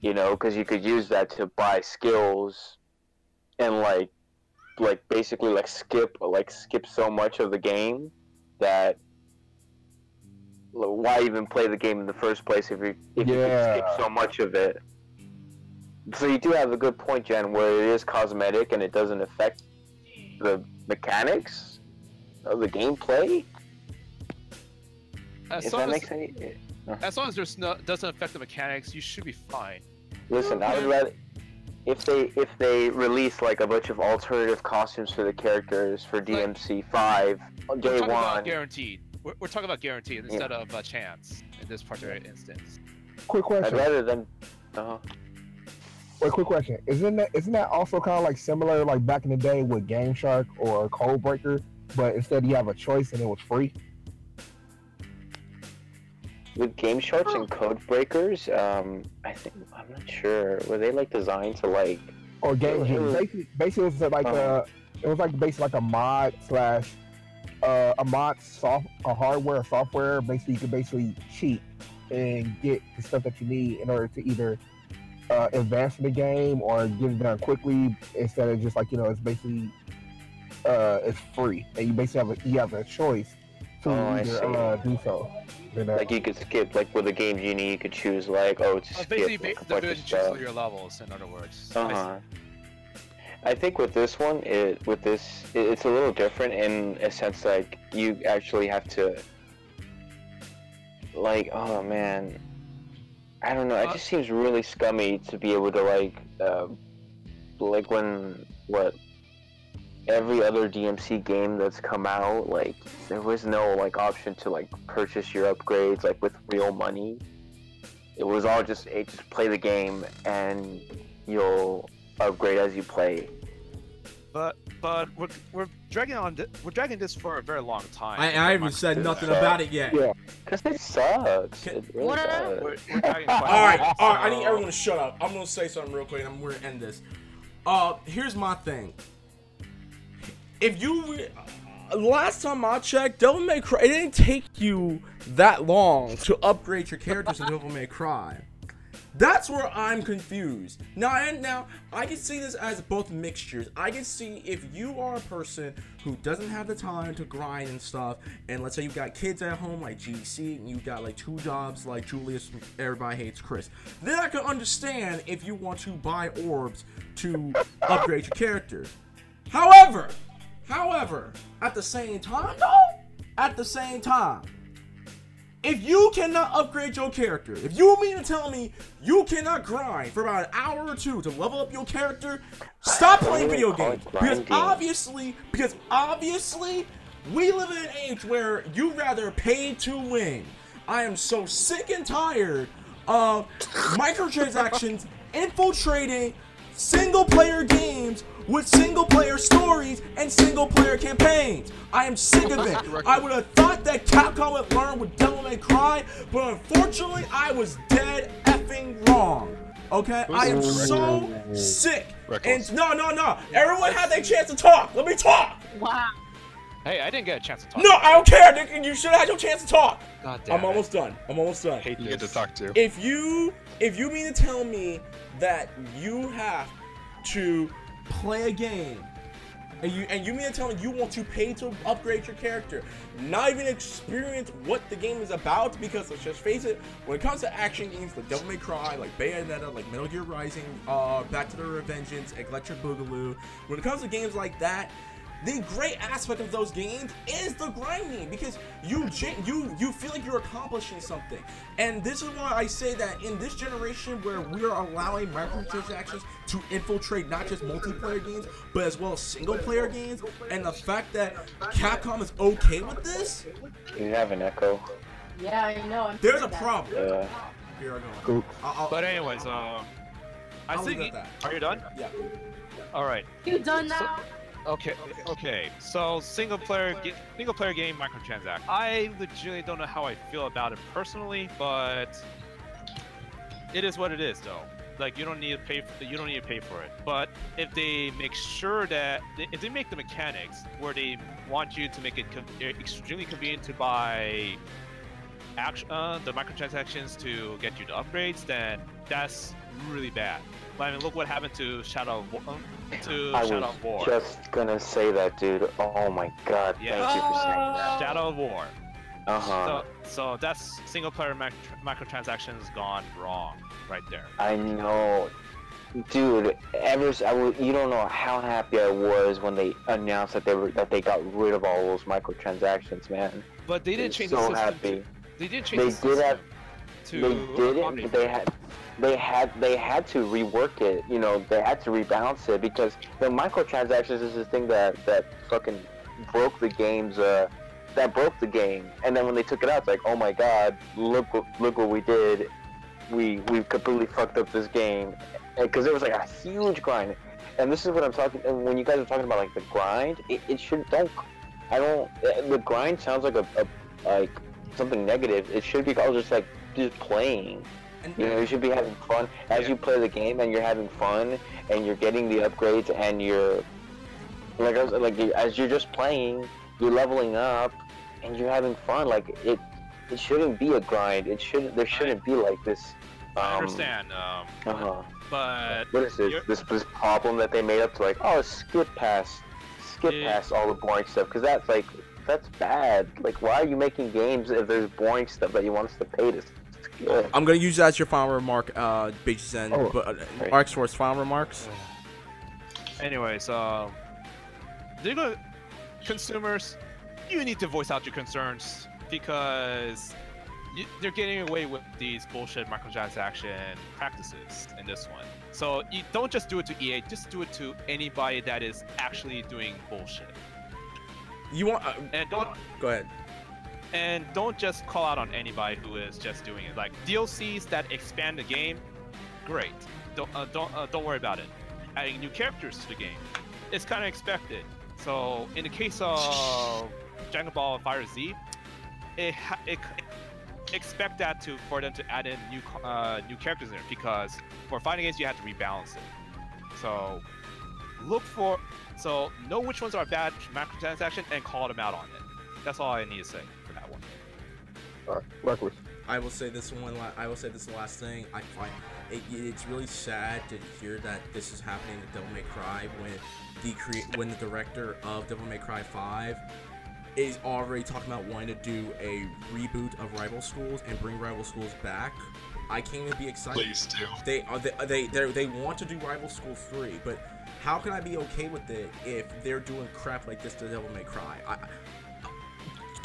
You know, because you could use that to buy skills, and like like basically like skip like skip so much of the game that why even play the game in the first place if you if you could skip so much of it. So you do have a good point, Jen, where it is cosmetic and it doesn't affect the mechanics of the gameplay. As If long that as, makes any. as long as there's no doesn't affect the mechanics, you should be fine. Listen, I would rather if they if they release like a bunch of alternative costumes for the characters for DMC five on day talking about one. guaranteed. We're, we're talking about guarantee instead of a chance in this particular instance. Quick I'd question. rather than. Uh huh. Wait, quick question. Isn't that isn't that also kind of like similar like back in the day with Game Shark or Code Breaker, but instead you have a choice and it was free? with Game Sharks and Code Breakers, um, I think I'm not sure. Were they like designed to like? Or Game It Basically, basically it was like Uh-huh. a it was like basically like a mod slash uh, a mod soft a hardware or software. Basically, you can basically cheat and get the stuff that you need in order to either uh, advance in the game or get it done quickly instead of just like you know it's basically uh, it's free and you basically have a you have a choice to Oh, I either see. uh, do so. Then, uh, Like you could skip like with a Game Genie, you could choose like oh to Uh, skip basically, like, a the bunch of ability to stuff. choose your levels. In other words. Uh see. huh. I think with this one, it with this, it, it's a little different in a sense like you actually have to, like, oh man, I don't know. It just seems really scummy to be able to like, uh, like when what every other DMC game that's come out, like there was no like option to like purchase your upgrades like with real money. It was all just it just play the game and you'll upgrade as you play. But but we're, we're dragging on thi- we're dragging this for a very long time. I, I haven't said nothing about it yet. Yeah. Cause it sucks. Can- It really What? does. We're, we're dragging quite All right, long, all right. I need everyone to shut up. I'm gonna say something real quick, and I'm gonna end this. Uh, here's my thing. If you last time I checked, Devil May Cry, it didn't take you that long to upgrade your characters in Devil May Cry. That's where I'm confused. Now, and now I can see this as both mixtures. I can see if you are a person who doesn't have the time to grind and stuff, and let's say you've got kids at home like GC, and you've got like two jobs like Julius, everybody hates Chris. Then I can understand if you want to buy orbs to upgrade your character. However, however, at the same time though, at the same time, if you cannot upgrade your character, if you mean to tell me you cannot grind for about an hour or two to level up your character, stop playing video games. Because obviously, because obviously, we live in an age where you rather pay to win. I am so sick and tired of microtransactions infiltrating single player games with single player stories and single player campaigns. I am sick of it. I would have thought that Capcom would learn with Devil May Cry, but unfortunately, I was dead effing wrong. Okay, I am so sick. Reckless. And no, no, no. Everyone had their chance to talk. Let me talk. Wow. Hey, I didn't get a chance to talk. No, I don't care. Nick. You should have had your chance to talk. God damn I'm it. almost done. I'm almost done. Hate You get to talk to. If you if you mean to tell me that you have to play a game. And you and you mean to tell me you want to pay to upgrade your character, not even experience what the game is about, because let's just face it, when it comes to action games like Devil May Cry, like Bayonetta, like Metal Gear Rising, uh, Back to the Revengeance, Electric Boogaloo, when it comes to games like that, the great aspect of those games is the grinding because you you you feel like you're accomplishing something, and this is why I say that in this generation where we are allowing microtransactions to infiltrate not just multiplayer games but as well as single player games, and the fact that Capcom is okay with this, You have an echo. Yeah, I know. I'm there's a problem. Uh, Here I go. I'll, I'll, But anyways, um, I I'll think. leave it Are you done? yeah. All right. You done now? Okay, okay. So single player, ga- single player game microtransact. I legitimately don't know how I feel about it personally, but it is what it is, though. Like you don't need to pay. For, you don't need to pay for it. But if they make sure that if they make the mechanics where they want you to make it con- extremely convenient to buy action, uh, the microtransactions to get you the upgrades, then that's really bad. I mean, look what happened to Shadow of War. um, To I Shadow was of War. just gonna say that, dude. Oh my god, Yeah. thank you for saying that. Shadow of War. Uh huh. So, so that's single player mic- microtransactions gone wrong right there. I know, dude. Ever, s- I w- you don't know how happy I was when they announced that they were that they got rid of all those microtransactions, man. But they didn't change so the system. happy. To, they did change They the did system have- to they did it, they had they had they had to rework it. You know, they had to rebalance it because the microtransactions is the thing that that fucking broke the game's uh that broke the game. And then when they took it out, it's like, oh my god, look look what we did. We we completely fucked up this game because it was like a huge grind. And this is what I'm talking. When you guys are talking about like the grind, it, it should don't. I don't. uh, The grind sounds like a, a like something negative. It should be called just like just playing. You know, you should be having fun as Yeah. you play the game, and you're having fun, and you're getting the upgrades, and you're like like as you're just playing, you're leveling up, and you're having fun. Like it, it shouldn't be a grind. It should there shouldn't be like this. Um, I understand, um, Uh huh. but What is this? This this problem that they made up to like oh skip past, skip Yeah. past all the boring stuff because that's like that's bad. Like why are you making games if there's boring stuff that you want us to pay to skip? I'm gonna use that as your final remark, uh, Big Zen. Oh, but uh, right. Arc Source final remarks. anyways, um, they're gonna consumers. You need to voice out your concerns because you, they're getting away with these bullshit microtransaction practices in this one. So you don't just do it to EA, just do it to anybody that is actually doing bullshit. You want? Uh, And don't go ahead. And don't just call out on anybody who is just doing it. Like DLCs that expand the game, great. Don't uh, don't uh, don't worry about it. Adding new characters to the game, it's kind of expected. So in the case of Dragon Ball FighterZ, it, it expect that to for them to add in new uh, new characters in there because for fighting games you have to rebalance it. So look for so know which ones are bad microtransaction and call them out on it. That's all I need to say. All right, Reckless. I will say this one. La- I will say this last thing. I find it, it's really sad to hear that this is happening to Devil May Cry when the crea- when the director of Devil May Cry 5 is already talking about wanting to do a reboot of Rival Schools and bring Rival Schools back. I can't even be excited. Please do. They are they uh, they they they want to do Rival Schools 3, but how can I be okay with it if they're doing crap like this to Devil May Cry? I,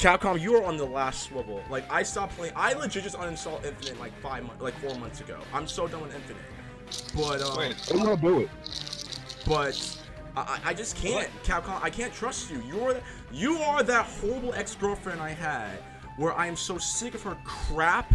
Capcom, you are on the last swivel. Like I stopped playing. I legit just uninstalled Infinite like five months, like four months ago. I'm so done with Infinite. But um, Wait, I'm gonna do it. but I, I- I just can't. Capcom, I can't trust you. You're you are that horrible ex-girlfriend I had, where I am so sick of her crap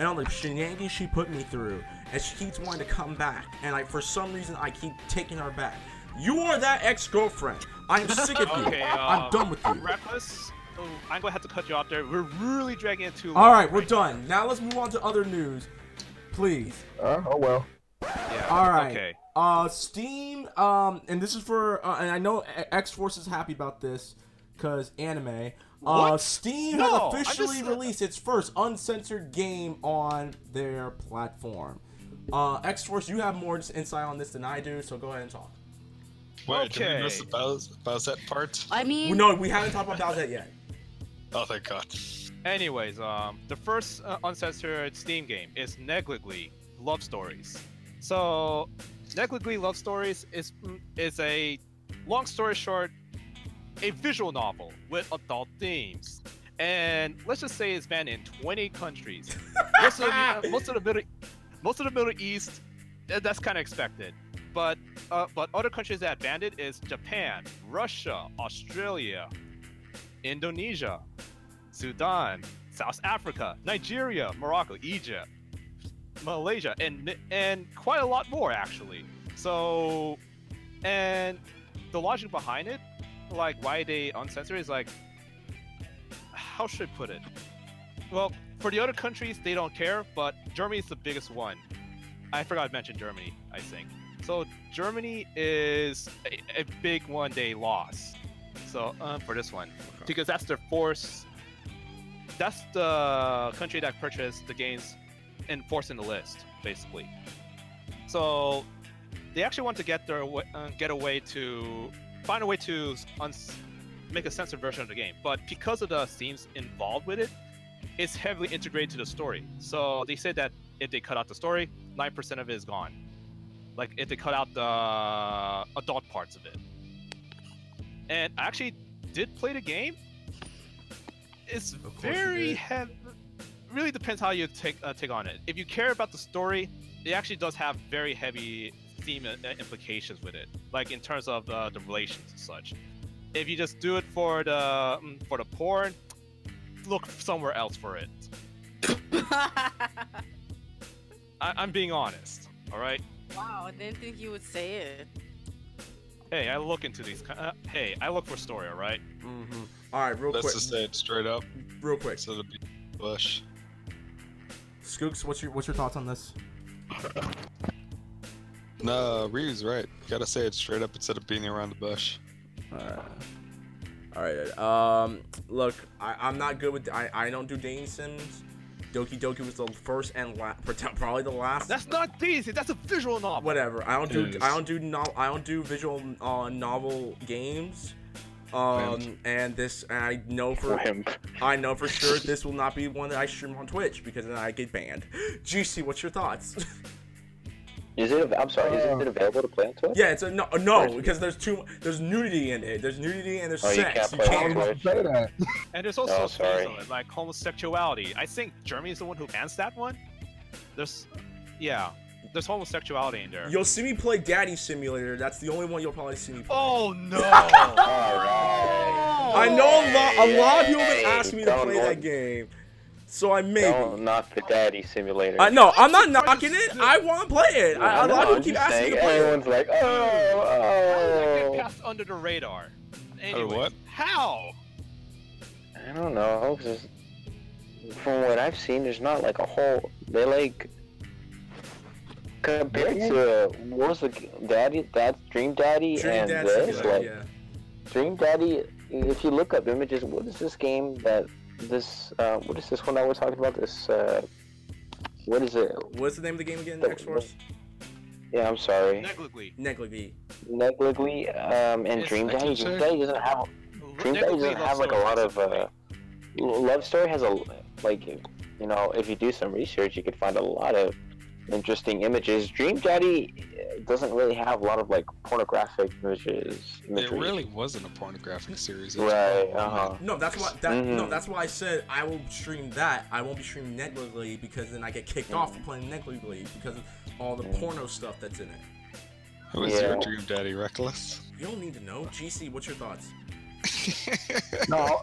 and all the shenanigans she put me through, and she keeps wanting to come back, and I for some reason I keep taking her back. You are that ex-girlfriend. I am sick of you. Okay, I'm uh, done with you. Reckless. Oh, I'm gonna have to cut you off there. We're really dragging it too long. All right, we're now. done. Now let's move on to other news, please. Uh, oh well. Yeah. All right. Okay. Uh, Steam. Um, and this is for. Uh, and I know X Force is happy about this, cause anime. Uh, What? Steam No, has officially just- released its first uncensored game on their platform. Uh, X Force, you have more insight on this than I do, so go ahead and talk. wait, did we miss Okay. the Bows- Bowsette part? I mean, No, we haven't talked about Bowsette yet. Oh, thank God. Anyways, um, the first uh, uncensored Steam game is Negligibly Love Stories. So, Negligibly Love Stories is mm, is a long story short, a visual novel with adult themes, and let's just say it's banned in 20 countries. most of the, most of the Middle most of the Middle East, that's kind of expected. But uh, but other countries that banned it is Japan, Russia, Australia, Indonesia, Sudan, South Africa, Nigeria, Morocco, Egypt, Malaysia, and and quite a lot more actually. So, and the logic behind it, like why they uncensored, is like, how should I put it? Well, for the other countries, they don't care, but Germany is the biggest one. I forgot to mention Germany. I think so. Germany is a, a big one-day loss. So um, for this one, because that's the force. That's the country that purchased the games and forced in the list, basically. So they actually want to get their uh, get a way to find a way to make a censored version of the game, but because of the themes involved with it, it's heavily integrated to the story. So they said that if they cut out the story, nine percent of it is gone. Like if they cut out the adult parts of it. And I actually did play the game. It's Of course you very heavy. Really depends how you take uh, take on it. If you care about the story, it actually does have very heavy theme uh, implications with it, like in terms of uh, the relations and such. If you just do it for the mm, for the porn, look somewhere else for it. I, I'm being honest. All right. wow, I didn't think you would say it. Hey, I look into these. Uh, hey, I look for story. All right. Mm-hmm. All right, real Let's quick. just say it straight up Real quick. instead of being Bush. Skooks, what's your what's your thoughts on this? No, Ryu's right. You gotta say it straight up instead of beating around the bush. Uh, all right. Um, look, I, I'm not good with. I, I don't do dating sims. Doki Doki was the first and la- probably the last. That's not decent. That's a visual novel. whatever. I don't do. It is. I don't do. No, I don't do visual uh, novel games. Um, and this, and I know for Wimp. I know for sure this will not be one that I stream on Twitch because then I get banned. Juicy, what's your thoughts? Is it? I'm sorry. Is Uh, it available to play on Twitch? yeah, it's a no, no because there's too there's nudity in it. There's nudity and there's Oh, you sex. can't play I was can't. about to say that. And there's also Oh, sorry. like homosexuality. I think Germany is the one who bans that one. There's, yeah, there's homosexuality in there. You'll see me play Daddy Simulator. That's the only one you'll probably see me play. Oh no! Alright. I know a lot. A lot of people have been asking me to play that game, so I may. Don't knock the daddy simulator. I no, I'm not knocking it. I want to play it. Yeah, I, a know, lot of people keep asking me to saying, play it. Everyone's like, oh, How did oh, get oh. passed under the radar? Anyways, what? How? I don't know. 'cause from what I've seen, there's not like a whole. They like compared to what was the daddy, dad's Dream Daddy Dream and Dad this Simulator, like yeah. Dream Daddy. If you look up images, what is this game that this? Uh, what is this one that we're talking about? This. Uh, what is it? What's the name of the game again? The- X Force. Yeah, I'm sorry. Negligibly. Negligee. Negligibly, um, and It's- Dream I Daddy. Dream check. Daddy doesn't have Dream Daddy doesn't have like a lot of uh, love story has a like you know if you do some research you could find a lot of interesting images. Dream Daddy uh, doesn't really have a lot of like pornographic images. It really wasn't a pornographic series. It right. more Uh-huh. No, that's why. That, No, Mhm. that's why I said I will stream that. I won't be streaming Negligee because then I get kicked off for playing Negligee because of all the Mm. porno stuff that's in it. Who is your dream daddy, Reckless? You don't need to know. GC, what's your thoughts? No,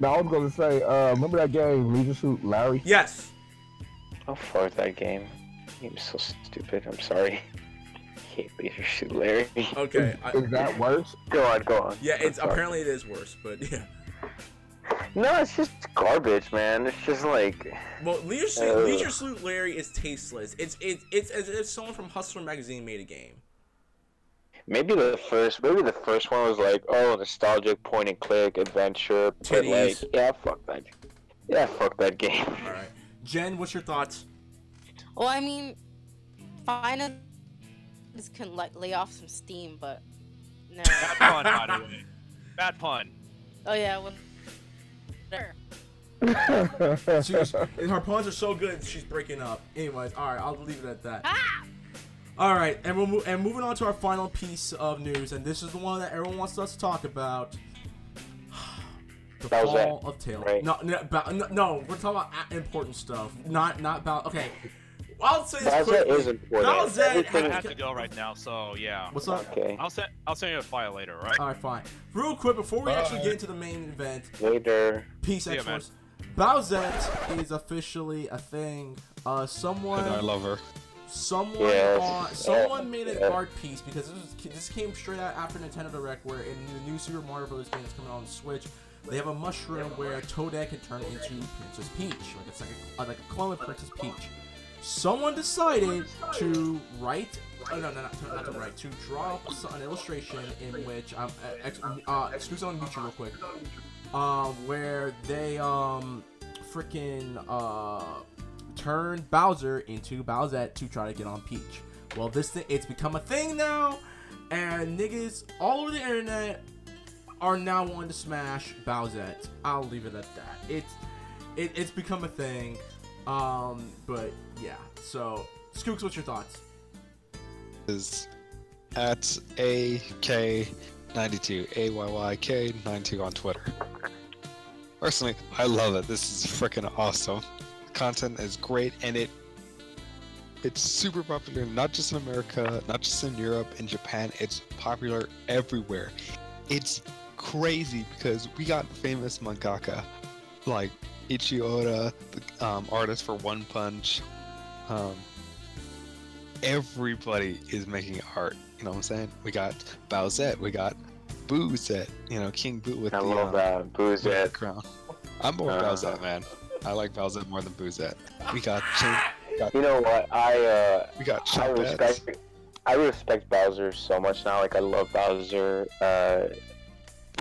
no, I was gonna say, uh, remember that game, Leisure Suit Larry? Yes. Oh fuck that game. Game's so stupid. I'm sorry. I hate Leisure Suit Larry. Okay. I, Is that worse? go on, go on. yeah, it's apparently it is worse, but yeah. No, it's just garbage, man. It's just like Well, Leisure Suit, Ugh. Leisure Suit Larry is tasteless. It's it's it's as if someone from Hustler magazine made a game. Maybe the first, maybe the first one was like, oh, nostalgic point and click adventure, but like, yeah, fuck that, yeah, fuck that game. All right. Jen, what's your thoughts? Well, I mean, finally, this can like lay off some steam, but no. Bad pun, by the way. Bad pun. oh yeah, well, there. She's, and her puns are so good, she's breaking up. Anyways, all right, I'll leave it at that. Ah! All right, and we'll mo- and moving on to our final piece of news, and this is the one that everyone wants us to talk about. The That was fall it, of Tail. right? No, no, no, no, we're talking about important stuff, not not about. Okay, I'll say this Bowser quickly. is important. Bowser Everything- I have to go right now, so yeah. What's up? Okay, I'll send I'll send you a file later, right? All right, fine. Real quick, before we actually get into the main event, later. Peace, See ya, X-Force. Bowsette is officially a thing. Uh, someone, And I love her. someone, Yes. on, someone Yeah. made an Yeah. art piece because this, was, this came straight out after Nintendo Direct, where in the new Super Mario Bros. game that's coming out on Switch, they have a mushroom where Toadette can turn into Princess Peach. Like it's like a, uh, like a clone of Princess Peach. Someone decided to write. Oh, no, no, not to, not to write. To draw up an illustration in which um, uh, uh, excuse me, real quick. Um, where they um, freaking uh, turn Bowser into Bowsette to try to get on Peach. Well, this thing it's become a thing now, and niggas all over the internet are now wanting to smash Bowsette. I'll leave it at that. It's it, it's become a thing. Um, but yeah. So, Skooks, what's your thoughts? Is at AK92, AYYK92 on Twitter. Personally, I love it. This is freaking awesome. Content is great and it it's super popular not just in America, not just in Europe and Japan, it's popular everywhere. It's crazy because we got famous mangaka like Ichi Oda, the um, artist for One Punch. Um, everybody is making art. You know what I'm saying? We got Bowsette, we got Boozette, you know, King Boo with I the, love um, that. with Booze the crown. I'm more Uh. Bowsette, man. I like Bowsette more than Boozette. We got Chain, You know what? I uh, we got I respect. I respect Bowser so much now. Like I love Bowser. Uh,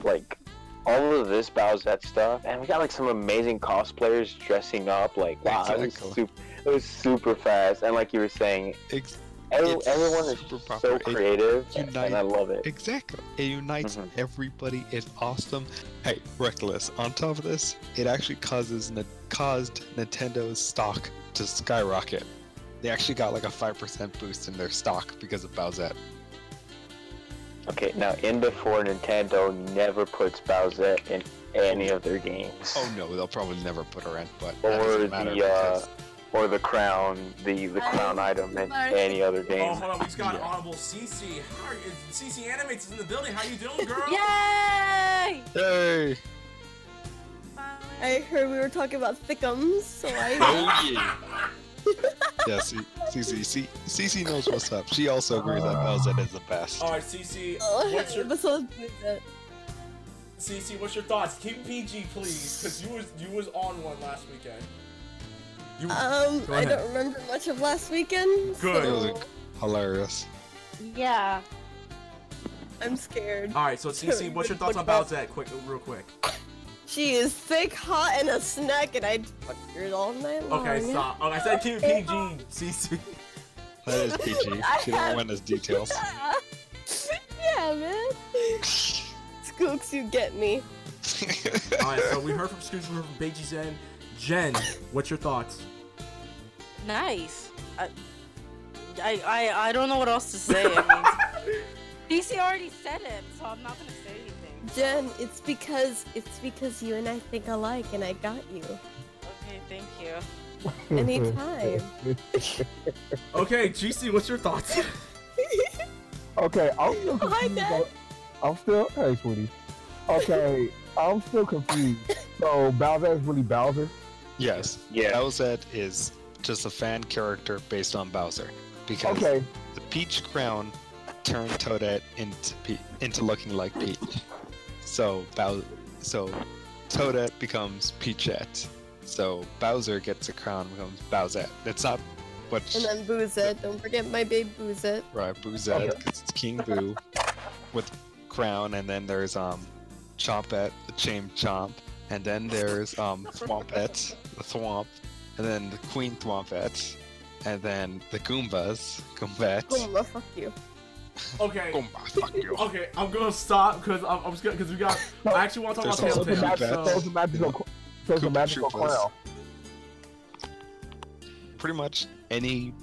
like all of this Bowsette stuff, and we got like some amazing cosplayers dressing up. Like wow, it was super. It was super fast, and like you were saying, Ex- every, It's everyone is super so. It creative, unite- and I love it. Exactly. It unites Mhm. everybody. It's awesome. Hey, Reckless. On top of this, it actually causes caused Nintendo's stock to skyrocket. They actually got like a five percent boost in their stock because of Bowsette. Okay, now in before Nintendo never puts Bowsette in any of their games. Oh no, they'll probably never put her in, but or the uh, or the crown, the the crown item and Sorry. any other oh, game. Oh, hold on. We just got Yeah. honorable CC. How are you? CC Animates is in the building. How you doing, girl? Yay! Hey! I heard we were talking about thickums, so I. Oh yeah! yeah, C- CC, CC knows what's up. She also agrees that Bowsette is the best. All right, CC. Oh, What's your but CC? What's your thoughts? Keep PG, please, because you was you was on one last weekend. You Um, I don't remember much of last weekend. Good. It was so hilarious. Yeah. I'm scared. All right, so CC, what's your thoughts on Bowsette? Quick, real quick. She is thick, hot, and a snack, and I'd fuck her all night long. Okay, stop. Oh, I said keep it PG, CC. That is PG. She don't want those details. yeah, man. Skooks, you get me. All right, so we heard from Scoots, we heard from Beiji Zen. Jen, what's your thoughts? Nice. I, I, I, I don't know what else to say. I mean, DC already said it, so I'm not gonna say anything. Jen, it's because it's because you and I think alike, and I got you. Okay, thank you. Anytime. Okay, GC, what's your thoughts? Okay, I'm still oh Hi, confused. Dad. I'm still, hey, sweetie. Okay, I'm still confused. So Bowser is really Bowser? yes, Yeah. Bowsette is just a fan character based on Bowser. Because Okay, the Peach crown turned Toadette into Pe- into looking like Peach. So Bow so Toadette becomes Peachette. So Bowser gets a crown and becomes Bowsette. That's not what And then Boozette. Don't forget my babe Boozette. right Boozette because it's King Boo with crown, and then there's um Chompette, the Chain Chomp, and then there's um Thwompette, the Thwomp, and then the Queen Thwompette, and then the Goombas, Goombette. Goomba, fuck you. Okay. Goomba, fuck you. Okay, I'm gonna stop because I'm, I'm just gonna because we got. I actually want to talk There's about also so it's a Telltale. mag- Telltale. so So, it's a magical, so it's a magical Troopas. Pretty much any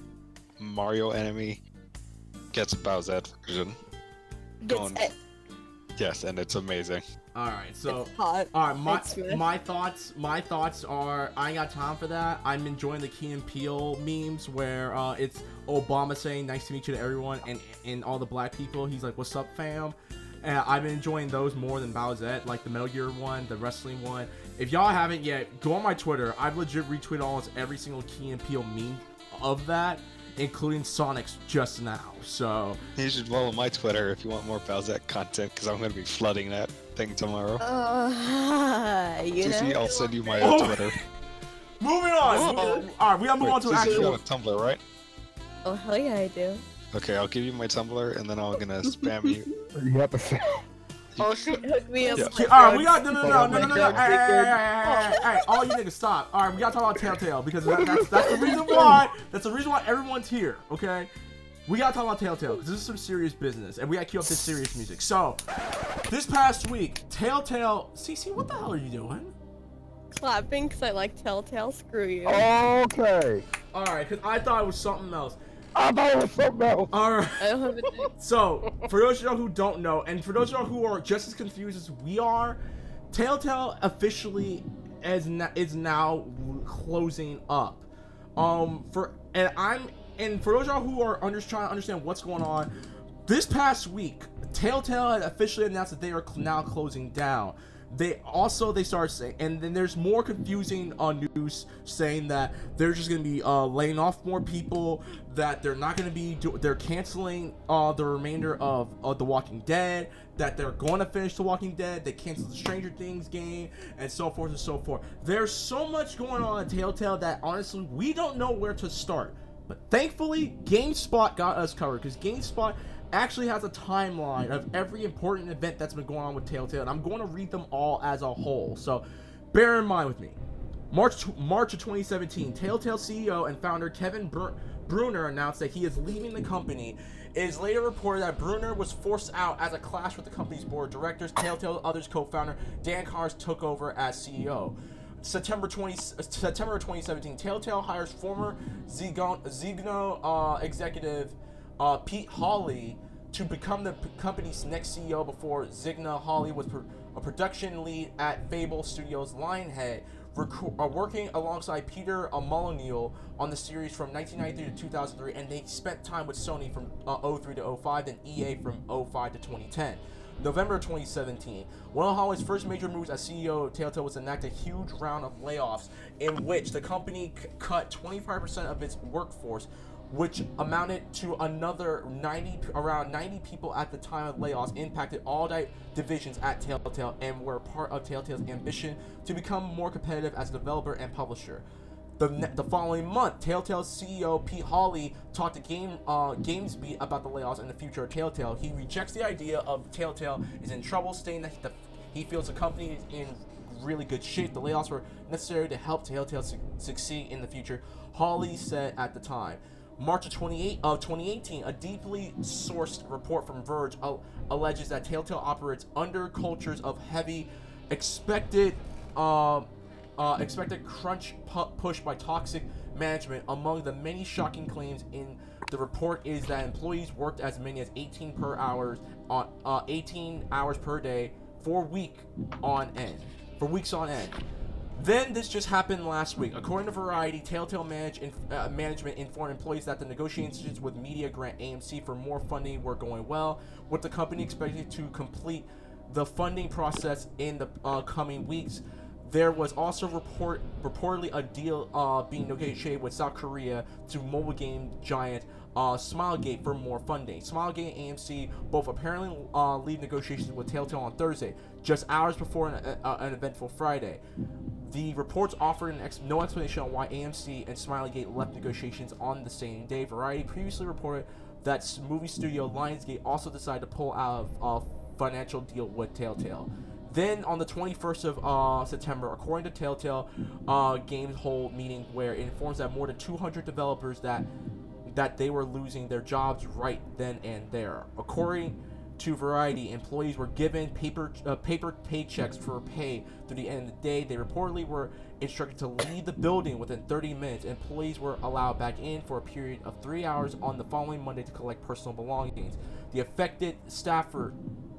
Mario enemy gets a Bowsette version. Gets Going- it. Yes, and it's amazing. All right, so. All right, my my thoughts my thoughts are I ain't got time for that. I'm enjoying the Key and Peele memes where uh, it's Obama saying "Nice to meet you" to everyone, and and all the black people. He's like, "What's up, fam?" And I've been enjoying those more than Bowsette, like the Metal Gear one, the wrestling one. If y'all haven't yet, go on my Twitter. I've legit retweeted almost every single Key and Peele meme of that, including Sonic's just now. So You should follow my Twitter if you want more Bowsette content, because I'm going to be flooding that thing tomorrow. Uh, you CC, know. I'll send you my Oh. Twitter. moving on. Whoa. All right, we gotta move Wait, on to Susie, you actual. a Tumblr, right? Oh hell yeah, I do. Okay, I'll give you my Tumblr, and then I'm gonna spam you. You have to say. Oh shit. Hook me up. Yeah. with Okay, my all right, we got no, no, no, Oh no, no, no, no. Hey, hey, hey, hey, hey, hey, all you niggas, stop. All right, we gotta talk about Telltale because that, that's that's the reason why. That's the reason why everyone's here. Okay, we gotta talk about Telltale because this is some serious business, and we gotta cue up this serious music. So, this past week, Telltale. CC, what the hell are you doing? clapping because I like Telltale. Screw you. Okay. All right, because I thought it was something else. I thought it was something else. All right. I don't have a thing. So, for those of y'all who don't know, and for those of y'all who are just as confused as we are, Telltale officially is na- is now closing up. Um, for and I'm and for those y'all who are under, trying to understand what's going on, this past week, Telltale had officially announced that they are cl- now closing down. They also they started saying, and then there's more confusing uh, news saying that they're just gonna be uh, laying off more people, that they're not gonna be do- they're canceling uh, the remainder of, of The Walking Dead, that they're going to finish The Walking Dead, they canceled the Stranger Things game, and so forth and so forth. There's so much going on at Telltale that honestly we don't know where to start. But thankfully, GameSpot got us covered because GameSpot actually has a timeline of every important event that's been going on with Telltale, and I'm going to read them all as a whole. So bear in mind with me. March March of 2017, Telltale CEO and founder Kevin Br- Bruner announced that he is leaving the company. It is later reported that Bruner was forced out as a clash with the company's board of directors. Telltale others co-founder Dan Cars took over as CEO. September 20 September 2017, Telltale hires former Zynga uh, executive uh, Pete Hawley to become the company's next CEO before Zynga Hawley was a production lead at Fable Studios Lionhead, reco- uh, working alongside Peter Molyneux on the series from 1993 to 2003, and they spent time with Sony from uh, 03 to 05, then EA from 05 to 2010. November 2017, one of Hawley's first major moves as CEO of Telltale was enact a huge round of layoffs in which the company c- cut 25% of its workforce, which amounted to another 90, around 90 people at the time of layoffs, impacted all di- divisions at Telltale and were part of Telltale's ambition to become more competitive as a developer and publisher. The, the following month, Telltale's CEO Pete Hawley talked to Game uh, GamesBeat about the layoffs and the future of Telltale. He rejects the idea of Telltale is in trouble, stating that the, he feels the company is in really good shape. The layoffs were necessary to help Telltale su- succeed in the future. Hawley said at the time. March of 28 of 2018, a deeply sourced report from Verge al- alleges that Telltale operates under cultures of heavy, expected, um, uh, expected crunch pu- push by toxic management. Among the many shocking claims in the report is that employees worked as many as 18 per hours on uh, 18 hours per day for week on end, for weeks on end. Then this just happened last week. According to Variety, Telltale manage, in, uh, management informed employees that the negotiations with Media Grant AMC for more funding were going well, with the company expected to complete the funding process in the uh, coming weeks. There was also report reportedly a deal uh, being negotiated with South Korea to mobile game giant uh, Smilegate for more funding. Smilegate and AMC both apparently uh, lead negotiations with Telltale on Thursday, just hours before an, uh, an eventful Friday. The reports offered ex- no explanation on why AMC and Smilegate left negotiations on the same day. Variety previously reported that movie studio Lionsgate also decided to pull out of a financial deal with Telltale. Then on the 21st of uh, September, according to Telltale, uh, Games hold meeting where it informs that more than 200 developers that that they were losing their jobs right then and there. According to Variety, employees were given paper uh, paper paychecks for pay through the end of the day. They reportedly were instructed to leave the building within 30 minutes. Employees were allowed back in for a period of three hours on the following Monday to collect personal belongings. The affected staffer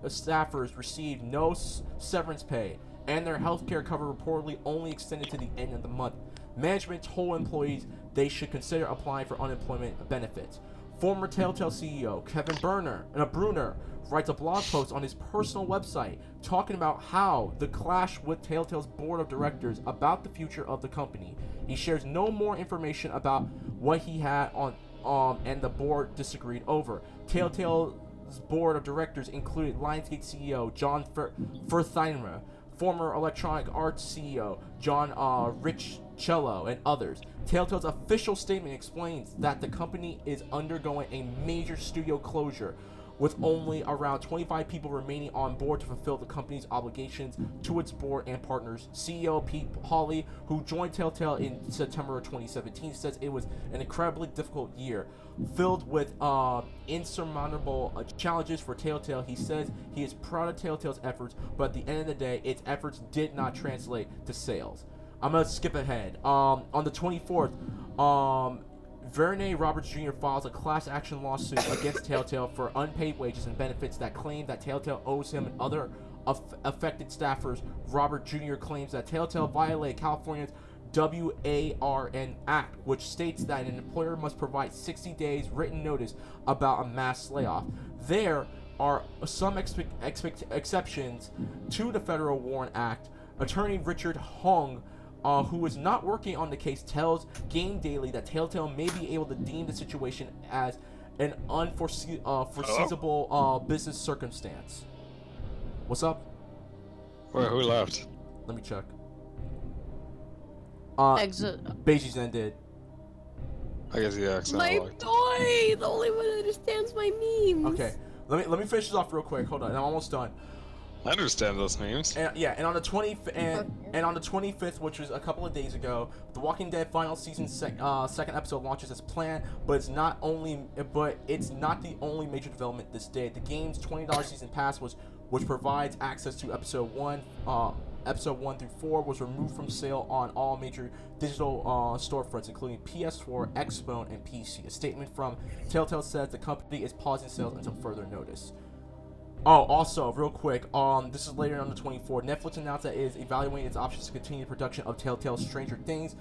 uh, staffers received no s- severance pay, and their healthcare cover reportedly only extended to the end of the month. Management told employees they should consider applying for unemployment benefits. Former Telltale CEO Kevin Burner, uh, Bruner writes a blog post on his personal website talking about how the clash with Telltale's board of directors about the future of the company. He shares no more information about what he had on um and the board disagreed over. Telltale's board of directors included Lionsgate CEO John Fer- former Electronic Arts CEO John uh, Riccitiello, and others. Telltale's official statement explains that the company is undergoing a major studio closure, with only around 25 people remaining on board to fulfill the company's obligations to its board and partners. CEO Pete Hawley, who joined Telltale in September of 2017, says it was an incredibly difficult year, filled with uh, insurmountable uh, challenges for Telltale. He says he is proud of Telltale's efforts, but at the end of the day, its efforts did not translate to sales. I'm gonna skip ahead. Um, on the 24th, um, Verne Roberts Jr. files a class action lawsuit against Telltale for unpaid wages and benefits that claim that Telltale owes him and other aff- affected staffers. Robert Jr. claims that Telltale violated California's WARN Act, which states that an employer must provide 60 days written notice about a mass layoff. There are some expe- expect- exceptions to the Federal WARN Act. Attorney Richard Hong uh, who is not working on the case, tells Game Daily that Telltale may be able to deem the situation as an unforesee- uh, uh, business circumstance. What's up? Wait, who left? Let me check. Uh, Exit. Beiji Zen did. I guess the accent My liked. toy! The only one that understands my memes. Okay, let me let me finish this off real quick. Hold on, I'm almost done. I understand those names. And, yeah, and on the 20 and, and on the 25th, which was a couple of days ago, The Walking Dead final season sec, uh, second episode launches as planned. But it's not only, but it's not the only major development this day. The game's $20 season pass was, which provides access to episode one, uh, episode one through four, was removed from sale on all major digital uh, storefronts, including PS4, Xbox, and PC. A statement from Telltale says the company is pausing sales until further notice. Oh, also, real quick, um, this is later on the 24th. Netflix announced that it is evaluating its options to continue the production of Telltale's Stranger Things,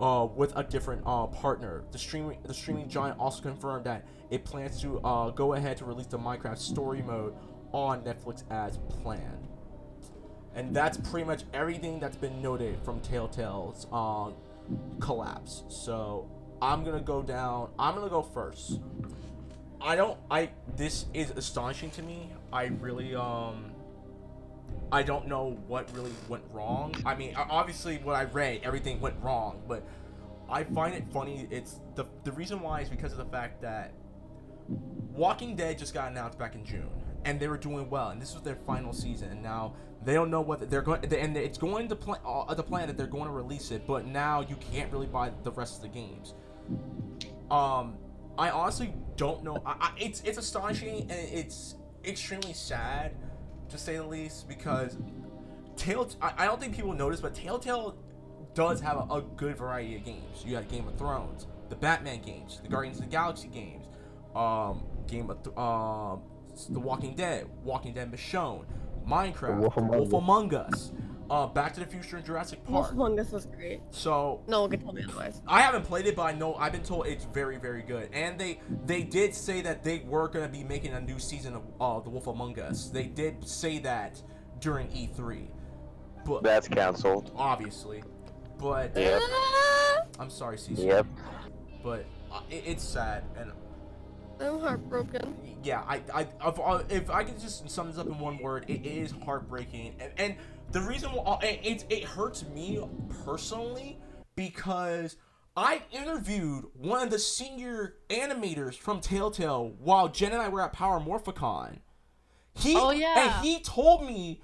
uh, with a different uh, partner. The streaming the streaming giant also confirmed that it plans to uh, go ahead to release the Minecraft story mode on Netflix as planned. And that's pretty much everything that's been noted from Telltale's uh, collapse. So I'm gonna go down. I'm gonna go first. I don't. I. This is astonishing to me. I really um. I don't know what really went wrong. I mean, obviously, what I read, everything went wrong, but I find it funny. It's the the reason why is because of the fact that Walking Dead just got announced back in June, and they were doing well, and this was their final season, and now they don't know what they're going, and it's going to plan uh, the plan that they're going to release it, but now you can't really buy the rest of the games. Um, I honestly don't know. I, I, it's it's astonishing and it's extremely sad, to say the least, because Tell I, I don't think people notice, but Telltale does have a, a good variety of games. You got Game of Thrones, the Batman games, the Guardians of the Galaxy games, um, Game of um, The Walking Dead, Walking Dead Michonne, Minecraft, Wolf Among Wolf Us. Among Us, uh, Back to the Future, and Jurassic Park. Wolf Park. Among Us was great. So No one can tell me otherwise. I haven't played it, but I know I've been told it's very, very good. And they they did say that they were gonna be making a new season of uh, The Wolf Among Us. They did say that during E3, but That's canceled. obviously, but Yep. I'm sorry, Cece. Yep. But uh, it, it's sad, and I'm heartbroken. yeah, I, I, if, uh, if I could just sum this up in one word, it is heartbreaking, and, and the reason why it, it it hurts me personally because I interviewed one of the senior animators from Telltale while Jen and I were at Power Morphicon. He Oh, yeah. and he told me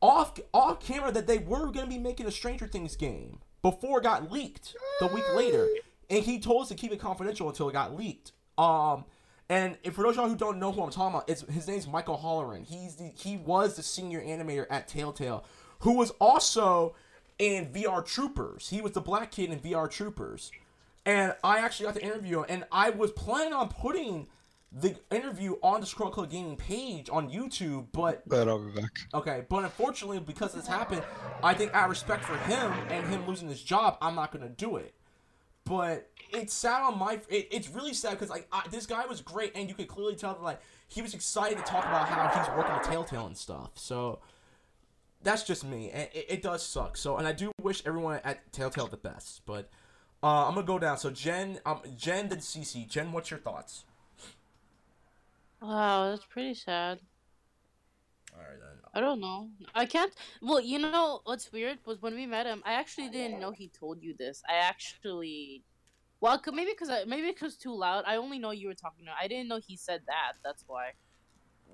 off off camera that they were going to be making a Stranger Things game before it got leaked the week later, and he told us to keep it confidential until it got leaked. Um, and if for those of y'all who don't know who I'm talking about, it's his name's Michael Holleran. He's the he was the senior animator at Telltale, who was also in VR Troopers. He was the black kid in VR Troopers, and I actually got to interview him. And I was planning on putting the interview on the Scrub Club Gaming page on YouTube, but But I'll be back. Okay, but unfortunately, because this happened, I think out of respect for him and him losing his job, I'm not gonna do it. But it's sad on my. It, it's really sad because like I, this guy was great, and you could clearly tell that like he was excited to talk about how he's working with Telltale and stuff. So that's just me, and it, it does suck. So, and I do wish everyone at Telltale the best. But uh, I'm gonna go down. So Jen, um, Jen then CC. Jen, what's your thoughts? Wow, that's pretty sad. All right then. I don't know. I can't. Well, you know what's weird was when we met him. I actually didn't know he told you this. I actually, well, maybe because maybe because too loud. I only know you were talking to. I didn't know he said that. That's why.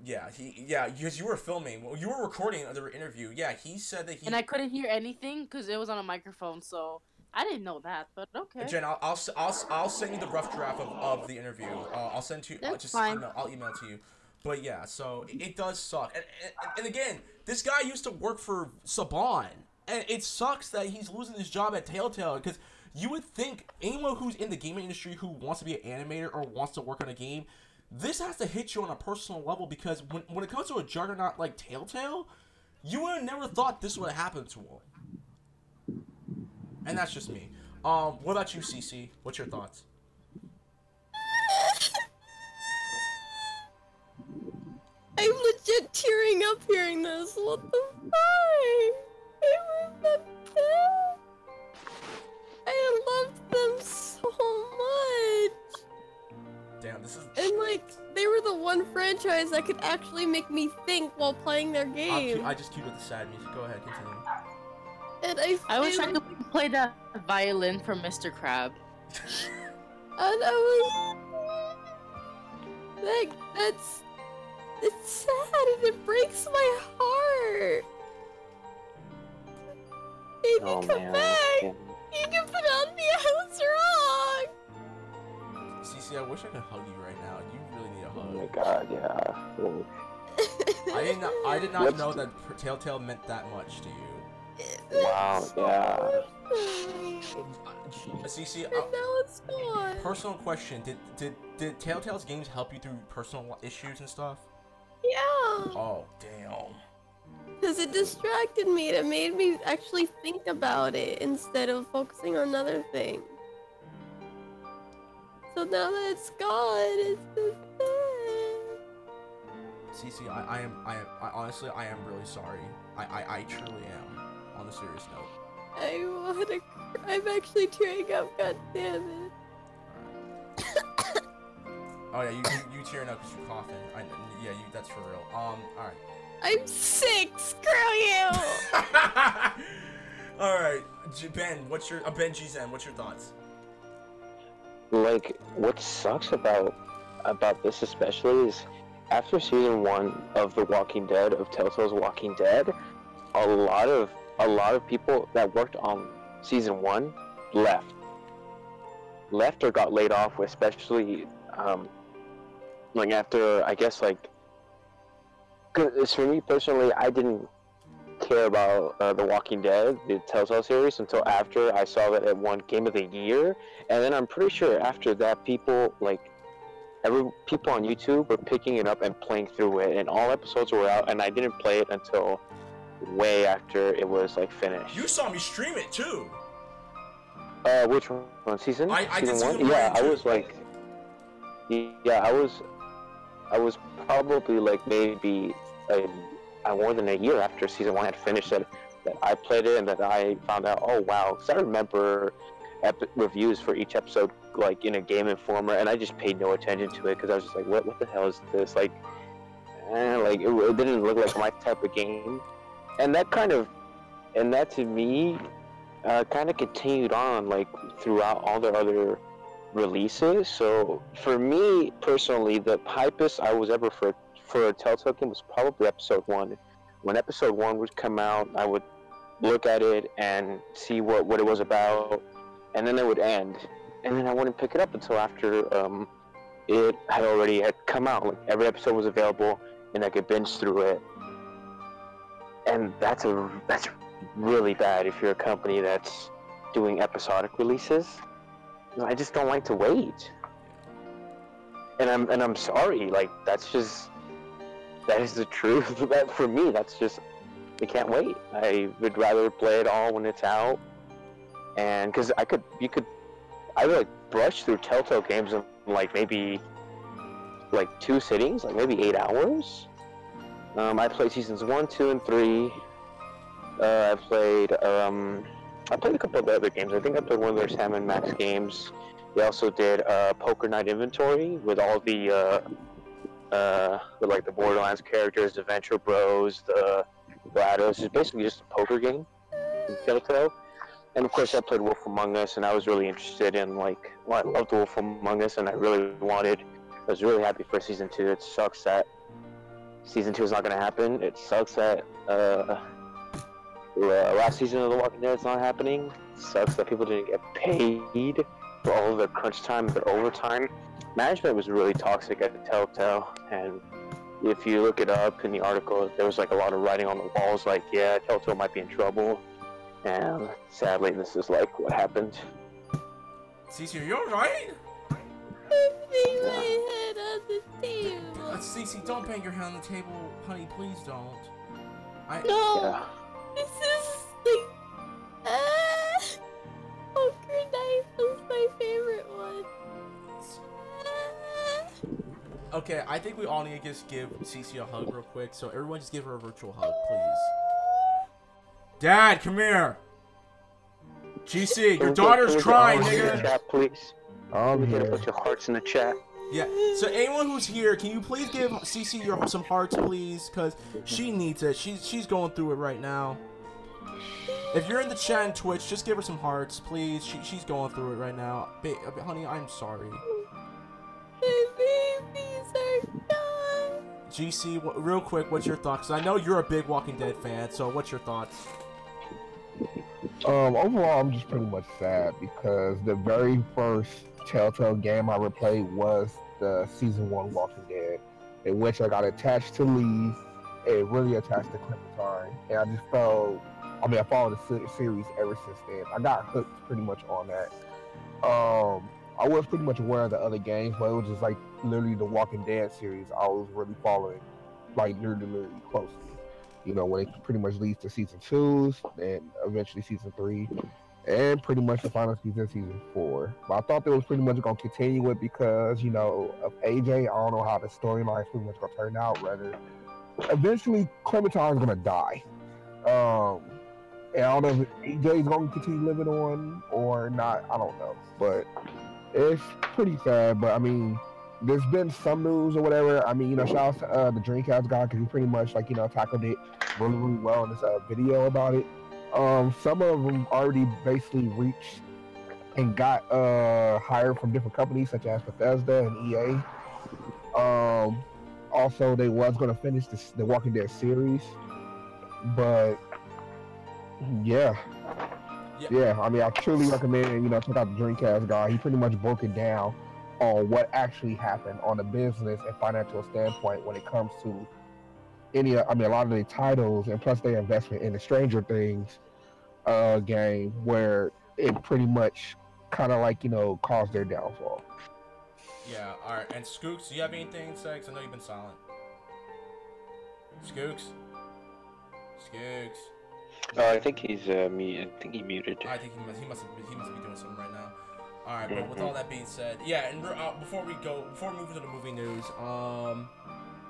Yeah, he yeah because you were filming. Well, you were recording the interview. Yeah, he said that he. And I couldn't hear anything because it was on a microphone. So I didn't know that. But okay. Jen, I'll, I'll, I'll, I'll send you the rough draft of, of the interview. Uh, I'll send to you. I'll That's just fine. Email, I'll email it to you. But yeah, so it, it does suck. And, and, and again, this guy used to work for Saban, and it sucks that he's losing his job at Telltale because you would think anyone who's in the gaming industry who wants to be an animator or wants to work on a game, this has to hit you on a personal level because when, when it comes to a juggernaut like Telltale, you would have never thought this would have happened to him. And that's just me. Um, what about you, CC? What's your thoughts? I'm legit tearing up hearing this. What the fuck? It was the best. I loved them so much. Damn, this is. And like, they were the one franchise that could actually make me think while playing their I'll game. keep, I just keep with the sad music. Go ahead, continue. and I, I wish I could play the violin from Mr. Crab. And I was like, that's it's sad and it breaks my heart. Baby, Oh come man. back. Yeah. You can put on me. I was wrong. CC, I wish I could hug you right now. You really need a hug. Oh my god, yeah. Ooh. I did not. I did not know that P- Telltale meant that much to you. Wow, yeah. CC, uh, now it's gone. personal question: Did did did Telltale's games help you through personal issues and stuff? Yeah, Oh damn. Because it distracted me. It made me actually think about it instead of focusing on other things. So now that it's gone, it's just sad. CC, I, I am. I am. I, honestly, I am really sorry. I, I I truly am. On a serious note. I wanna. I'm actually tearing up, god damn it. Oh yeah, you you, you tearing up because you're coughing. I, yeah, you. That's for real. Um. All right. I'm sick, screw you! All right, Ben. What's your uh, Ben G Zen? What's your thoughts? like what sucks about about this especially is after season one of The Walking Dead of Telltale's Walking Dead, a lot of a lot of people that worked on season one left, left or got laid off, especially um, like after I guess like. Cause for me personally, I didn't care about uh, The Walking Dead, the Telltale series, until after I saw that it won Game of the Year, and then I'm pretty sure after that, people like every people on YouTube were picking it up and playing through it, and all episodes were out, and I didn't play it until way after it was like finished. You saw me stream it too. Uh, which one? Season? I- I season season one. Yeah, I was like, yeah, I was, I was probably like maybe a, uh, more than a year after season one had finished that that I played it and that I found out. Oh wow! Because I remember ep- reviews for each episode like in a Game Informer, and I just paid no attention to it because I was just like, what what the hell is this? Like, eh, like it, it didn't look like my type of game, and that kind of, and that to me uh, kind of continued on like throughout all the other releases. So for me personally, the hypest I was ever for for a Telltale game was probably episode one. When episode one would come out, I would look at it and see what what it was about, and then it would end, and then I wouldn't pick it up until after um, it had already had come out. Like every episode was available, and I could binge through it. And that's a that's really bad if you're a company that's doing episodic releases. I just don't like to wait. And I'm and I'm sorry, like that's just that is the truth. that for me, that's just I can't wait. I would rather play it all when it's out, and because I could, you could, I would like brush through Telltale games in like maybe like two sittings, like maybe eight hours. Um, I played seasons one, two, and three. Uh, I played um, I played a couple of other games. I think I played one of their Sam and Max games. They also did uh, Poker Night Inventory with all the uh, uh, with like the Borderlands characters, the Venture Bros, the Rados. It's basically just a poker game in Telltale. And of course, I played Wolf Among Us, and I was really interested in like, well, I loved Wolf Among Us, and I really wanted. I was really happy for season two. It sucks that season two is not going to happen. It sucks that uh, the last season of The Walking Dead is not happening. It sucks that people didn't get paid for all of their crunch time, their overtime. Management was really toxic at Telltale, and if you look it up in the article, there was like a lot of writing on the walls, like, yeah, Telltale might be in trouble. And sadly, this is like what happened. Cece, are you alright? Bang my head on the. Uh, Cece, don't bang your head on the table, honey. Please don't. I. No, Yeah. Okay, I think we all need to just give Cece a hug real quick. So everyone, just give her a virtual hug, please. Dad, come here. GC, your Can we get- daughter's can we get crying, hearts in the nigga. Chat, please. I'm We get a here. bunch of hearts in the chat. Yeah. So anyone who's here, can you please give CC your some hearts, please? Cause she needs it. She's she's going through it right now. If you're in the chat and Twitch, just give her some hearts, please. She, she's going through it right now. Ba- honey, I'm sorry. My babies are gone. GC, wh- real quick, what's your thoughts? 'Cause I know you're a big Walking Dead fan, so what's your thoughts? Um, overall, I'm just pretty much sad because the very first Telltale game I ever played was the season one Walking Dead, in which I got attached to Lee, and really attached to Clementine, and I just felt. I mean, I followed the series ever since then. I got hooked pretty much on that. Um, I was pretty much aware of the other games, but it was just like literally the Walking Dead series. I was really following, like literally, literally closely you know, when it pretty much leads to season twos and eventually season three, and pretty much the final season, season four. But I thought they was pretty much gonna continue it because you know of AJ. I don't know how the storyline is pretty much gonna turn out. Rather, eventually Clementine is gonna die. Um, and I don't know if AJ's gonna continue living on or not. I don't know, but it's pretty sad. But I mean, there's been some news or whatever. I mean, you know, shout out to uh, the Dreamcast guy because he pretty much like you know tackled it really, really well in this uh, video about it. Um, some of them already basically reached and got uh, hired from different companies such as Bethesda and EA. Um, also, they was to finish this, the Walking Dead series, but yeah, Yeah. yeah. I mean, I truly recommend you know check out the Dreamcast guy. He pretty much broke it down on what actually happened on the business and financial standpoint when it comes to any. I mean, a lot of the titles and plus their investment in the Stranger Things uh, game, where it pretty much kind of like you know caused their downfall. Yeah, alright. And Skooks, do you have anything to say? 'Cause I know you've been silent. Skooks? Skooks. Oh, I think he's uh. I think he muted. I think he must, he must, he must be doing something right now. All right, but with all that being said, yeah, and uh, before we go, before we move to the movie news, um,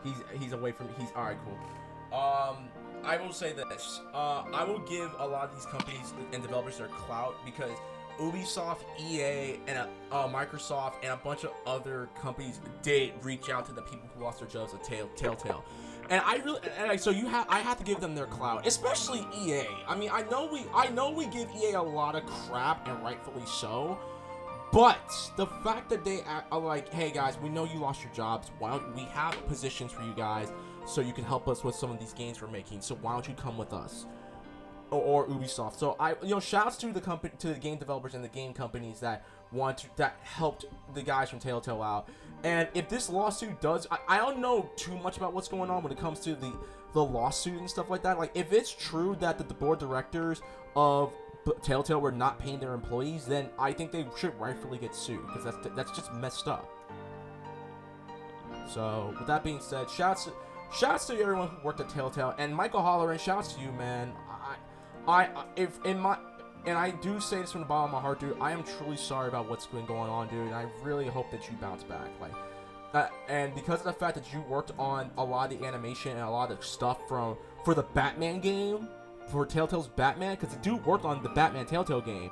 he's he's away from he's all right, cool. Um, I will say this, uh, I will give a lot of these companies and developers their clout because Ubisoft, EA, and uh, uh, Microsoft, and a bunch of other companies did reach out to the people who lost their jobs at Tell- Telltale. And I really, and I, so you have, I have to give them their clout, especially EA. I mean, I know we, I know we give EA a lot of crap, and rightfully so. But the fact that they are like, hey guys, we know you lost your jobs. Why don't we have positions for you guys so you can help us with some of these games we're making? So why don't you come with us? Or, or Ubisoft. So I, you know, shouts to the company, to the game developers and the game companies that want to, that helped the guys from Telltale out. And if this lawsuit does, I, I don't know too much about what's going on when it comes to the the lawsuit and stuff like that. Like, if it's true that the, the board directors of Telltale were not paying their employees, then I think they should rightfully get sued because that's that's just messed up. So, with that being said, shouts shouts to everyone who worked at Telltale and Michael Holleran. Shouts to you, man. I, I, if in my and I do say this from the bottom of my heart, dude. I am truly sorry about what's been going on, dude. And I really hope that you bounce back. Like, uh, and because of the fact that you worked on a lot of the animation and a lot of stuff from for the Batman game, for Telltale's Batman, because the dude worked on the Batman Telltale game.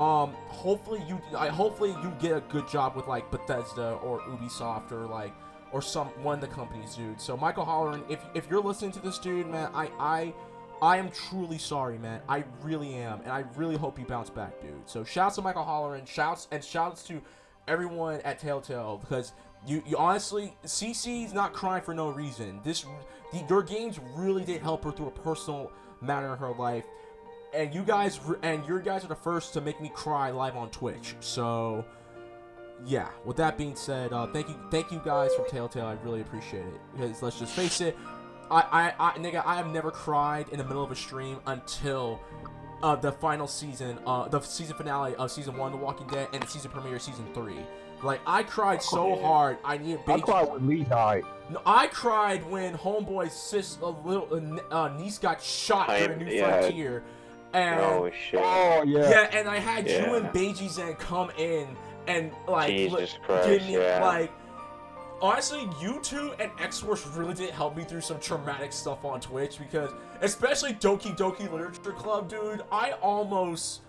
Um, hopefully you, I hopefully you get a good job with like Bethesda or Ubisoft or like or some one of the companies, dude. So Michael Holleran, if if you're listening to this, dude, man, I I I am truly sorry, man. I really am, and I really hope you bounce back, dude. So shouts to Michael Holleran, shouts and shouts to everyone at Telltale because you, you honestly, CC's not crying for no reason. This, the, your games really did help her through a personal matter in her life, and you guys and your guys are the first to make me cry live on Twitch. So, yeah. With that being said, uh, thank you, thank you guys from Telltale. I really appreciate it because let's just face it, I, I, I, nigga, I have never cried in the middle of a stream until uh, the final season, uh, the season finale of season one, The Walking Dead, and the season premiere of season three. Like I cried so hard, I needed. I baby- cried when Lee died. No, I cried when Homeboy's sis, a little uh, uh, niece, got shot I- during New yeah. Frontier, and Oh shit. Oh yeah. yeah, and I had you and Beiji Zen come in and like li- Jesus Christ, give me yeah. like. Honestly, you two and X Force really did help me through some traumatic stuff on Twitch because, especially Doki Doki Literature Club, dude, I almost,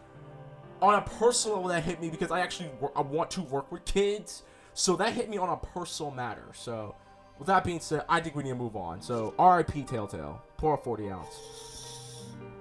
on a personal level, that hit me because I actually I want to work with kids, so that hit me on a personal matter. So, with that being said, I think we need to move on. So, R.I.P. Telltale, pour a 40 ounce.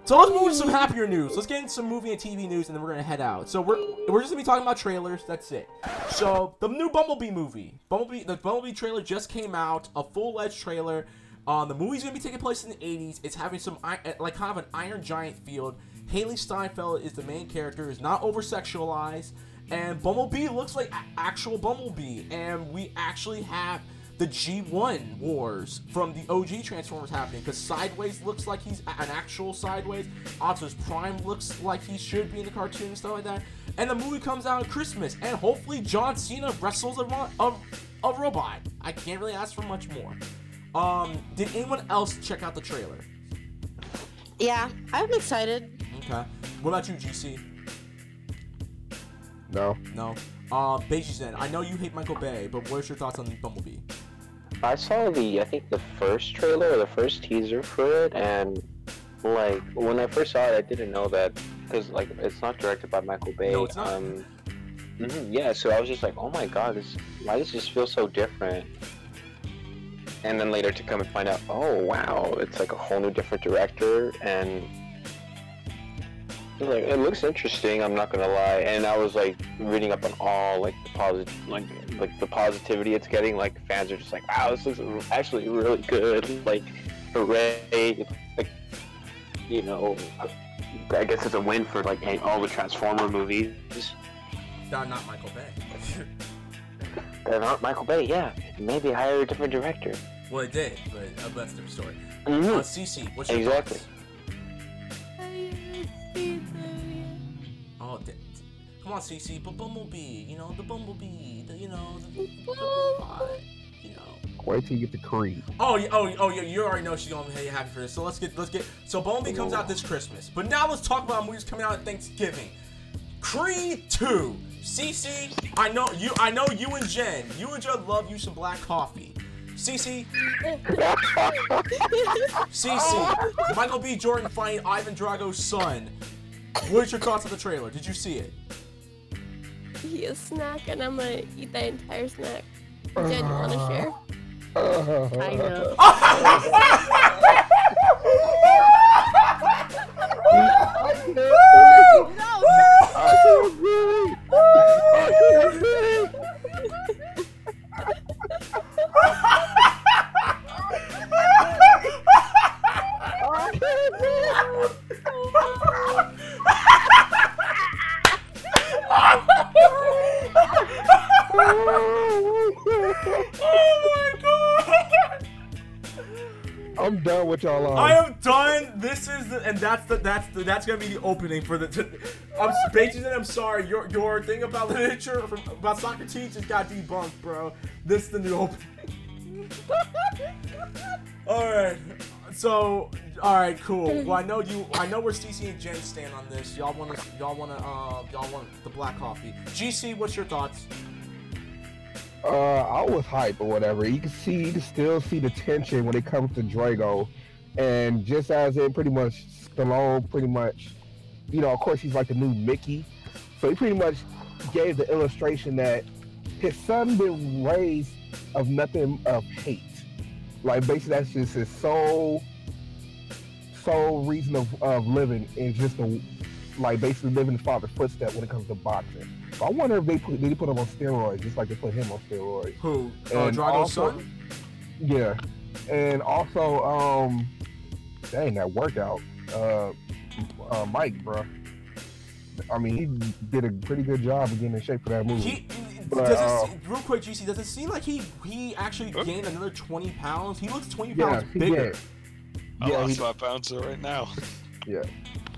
So let's move to some happier news. Let's get into some movie and TV news, and then we're gonna head out. So we're we're just gonna be talking about trailers. That's it. So the new Bumblebee movie, Bumblebee, the Bumblebee trailer just came out, a full-fledged trailer. Um, the movie's gonna be taking place in the '80s. It's having some like kind of an Iron Giant field. Hailee Steinfeld is the main character, is not over-sexualized, and Bumblebee looks like actual Bumblebee, and we actually have the G1 wars from the OG Transformers happening because Soundwave looks like he's an actual Soundwave. Optimus Prime looks like he should be in the cartoon and stuff like that. And the movie comes out at Christmas, and hopefully John Cena wrestles a, ro- a, a robot. I can't really ask for much more. Um, did anyone else check out the trailer? Yeah, I'm excited. Okay. What about you, GC? No. No. Uh, Beiji Zen, I know you hate Michael Bay, but what's your thoughts on Bumblebee? I saw the I think the first trailer or the first teaser for it, and like when I first saw it, I didn't know that because like it's not directed by Michael Bay. No, it's not. Um, mhm, yeah, so I was just like, oh my god, this why does this feel so different? And then later to come and find out, oh wow, it's like a whole new different director, and like it looks interesting. I'm not gonna lie, and I was like reading up on all like the positive, like like the positivity it's getting. Like fans are just like, wow, this looks actually really good. Like hooray! Like you know, I guess it's a win for like all the Transformer movies. No, not Michael Bay. They're not Michael Bay. Yeah, maybe hire a different director. well, it did, but uh, that's a different story. Mhm. Uh, CC, what's your Exactly. thoughts? Oh, d- come on, CC, but Bumblebee, you know, the Bumblebee, the, you know, the, the robot, you know. Wait till you get the Creed. Oh, oh, oh, yeah, you already know she's gonna be happy for this. So let's get, let's get. So Bumblebee comes out this Christmas, but now let's talk about movies coming out at Thanksgiving. Creed 2. CC, I know you, I know you and Jen, you and Jen love you some black coffee. CC, CC, Michael B. Jordan fighting Ivan Drago's son. What's your thoughts on the trailer? Did you see it? Eat a snack, and I'm gonna eat that entire snack. Jen, you wanna share? Kind of. Oh my god! I'm done with y'all. On. I am done. This is the, and that's the that's the that's gonna be the opening for the. To, I'm Pages and I'm sorry. Your your thing about literature from, about Socrates just got debunked, bro. This is the new opening. all right. So all right, cool. Well, I know you. I know where CC and Jen stand on this. Y'all want to. Y'all want to. Uh, y'all want the black coffee. GC, what's your thoughts? Uh, I was hype or whatever. You can see, you can still see the tension when it comes to Drago, and just as in pretty much Stallone, pretty much, you know, of course he's like the new Mickey, so he pretty much gave the illustration that his son been raised of nothing of hate. Like basically, that's just his sole sole reason of, of living is just to like basically living his father's footsteps when it comes to boxing. So I wonder if they put did they put him on steroids just like they put him on steroids. Who? Uh, Drago's also- son? Yeah, and also um, dang that workout, uh, uh Mike, bro. I mean, he did a pretty good job of getting in shape for that movie. He But, does it, uh, se- real quick, GC. Does it seem like he he actually gained another 20 pounds? He looks 20 yeah, pounds he bigger. did. I Yeah, lost he, five pounds right now. Yeah,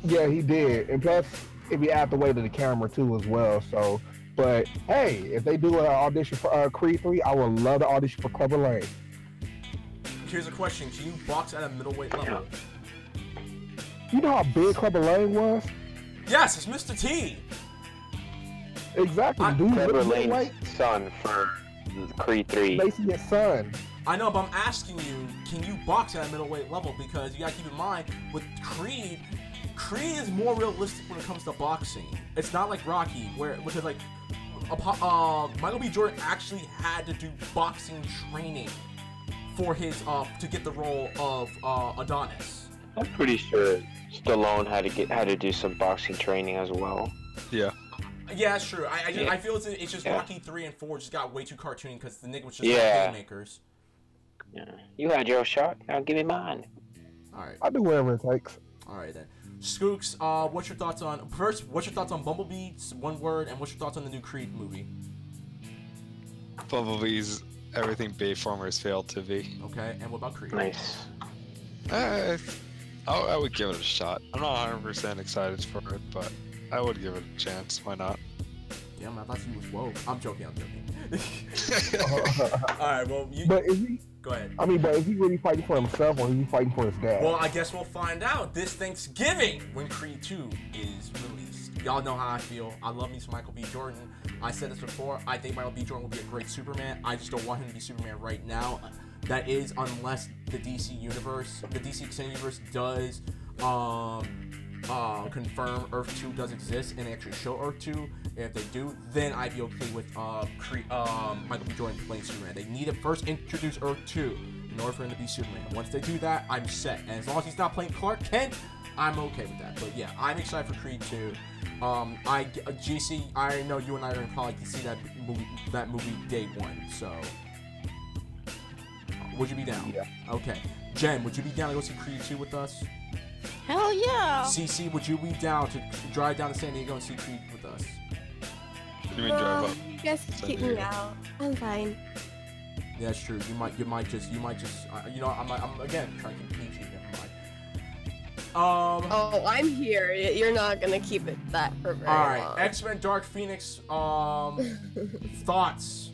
yeah, he did. And plus, if you add the weight of the camera too as well. So, but hey, if they do an audition for uh, Creed three, I would love to audition for Clubber Lang. Here's a question: Can you box at a middleweight level? You know how big Clubber Lang was? Yes, it's Mr. T. Exactly, I- dude. Trevor Trevor Lane's Lane, son for Creed 3. basically his son. I know, but I'm asking you: Can you box at a middleweight level? Because you gotta keep in mind with Creed, Creed is more realistic when it comes to boxing. It's not like Rocky, where which is like, uh, Michael B. Jordan actually had to do boxing training for his uh to get the role of uh, Adonis. I'm pretty sure Stallone had to get had to do some boxing training as well. Yeah, Yeah, that's true. I I, just, Yeah. I feel it's, it's just Yeah. Rocky three and four just got way too cartoony because the nigga was just Yeah. like haymakers. Yeah. You had your shot. Now give me mine. All right, I'll do whatever it takes. all right then. Skooks, uh, what's your thoughts on first? What's your thoughts on Bumblebee? s- One word, and what's your thoughts on the new Creed movie? Bumblebee's everything Bayformers failed to be. Okay, and what about Creed? Nice. Uh, I, I would give it a shot. I'm not 100% excited for it, but I would give it a chance. Why not? Yeah, man, I thought you was woke. I'm joking. I'm joking. all right, well, you is he? Go ahead. I mean, but is he really fighting for himself or is he fighting for his dad? Well, I guess we'll find out this Thanksgiving when Creed 2 is released. Y'all know how I feel. I love me some Michael B. Jordan. I said this before. I think Michael B. Jordan will be a great Superman. I just don't want him to be Superman right now. That is unless the DC universe, the DC extended universe does um uh, confirm Earth 2 does exist and they actually show Earth 2. If they do, then I'd be okay with uh, Cre- um, Michael B. Jordan playing Superman. They need to first introduce Earth 2 in order for him to be Superman. Once they do that, I'm set. And as long as he's not playing Clark Kent, I'm okay with that. But yeah, I'm excited for Creed 2. Um, I uh, GC, I know you and I are gonna probably see that movie, that movie day one. So, would you be down? Yeah. Okay. Jen, would you be down to go see Creed 2 with us? Hell yeah! CC, would you be down to drive down to San Diego and see Creed with us? You mean drive up? you guys can San keep me Diego. out. I'm fine. Yeah, that's true. You might, you might just, you might just, uh, you know, I'm, I'm again trying to keep PG. Never mind. Um. Oh, I'm here. Y- You're not gonna keep it that for very all right. long. X Men Dark Phoenix. Um. thoughts.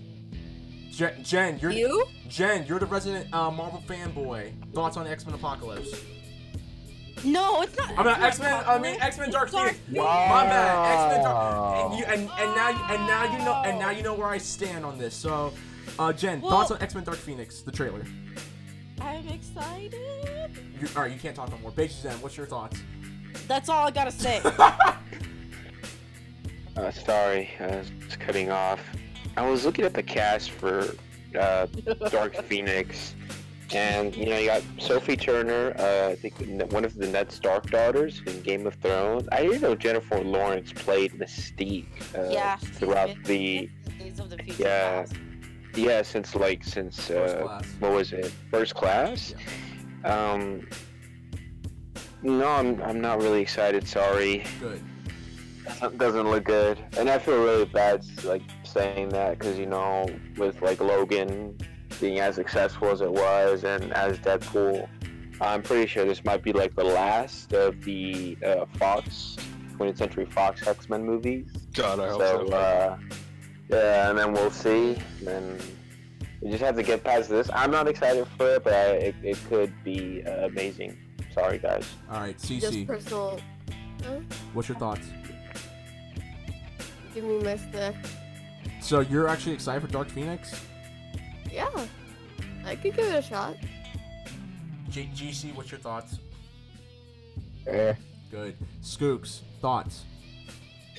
Jen, Jen, you're you? Jen, you're the resident uh, Marvel fanboy. Thoughts on X Men Apocalypse? No, it's not. I mean it's not X Men. I mean Apocalypse. X Men Dark It's Dark Phoenix. My bad. X Men Dark. And, you, and, and now you, and now you know and now you know where I stand on this. So, uh, Jen, Well- thoughts on X Men Dark Phoenix, the trailer. I'm excited. You, all right, you can't talk no more. Beige Zen, what's your thoughts? That's all I gotta say. Uh, sorry, I was cutting off. I was looking at the cast for uh, Dark Phoenix, and you know you got Sophie Turner, uh, I think one of the Ned Stark daughters in Game of Thrones. I didn't know Jennifer Lawrence played Mystique uh, yeah. throughout the the Yeah. Past. yeah since like since uh, what was it First Class. Um, no, I'm I'm not really excited. Sorry. Good. Doesn't- doesn't look good and i feel really bad like saying that because you know with like logan being as successful as it was and as deadpool i'm pretty sure this might be like the last of the uh, fox 20th century fox x-men movies God, I hope so so. uh, yeah and then we'll see and then we just have to get past this i'm not excited for it but I, it, it could be uh, amazing sorry guys All right, Just CC, personal. Huh? what's your thoughts? Give me my snack. So you're actually excited for Dark Phoenix? Yeah. I could give it a shot. G- GC, what's your thoughts? Eh. Good. Skooks, thoughts?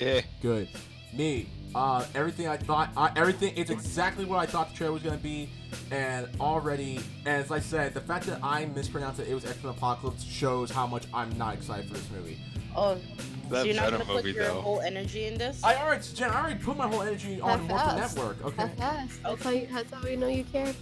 Eh, Good. me. Uh, everything I thought, uh, everything, it's exactly what I thought the trailer was gonna be, and already, and as I said, the fact that I mispronounced it, it was X-Men Apocalypse, shows how much I'm not excited for this movie. Oh, That so you're not Venom gonna put movie, your though. whole energy in this? I already, Jen, I already put my whole energy on That Morphin. Network, okay? That fast. That's how, you, that's how we know you care.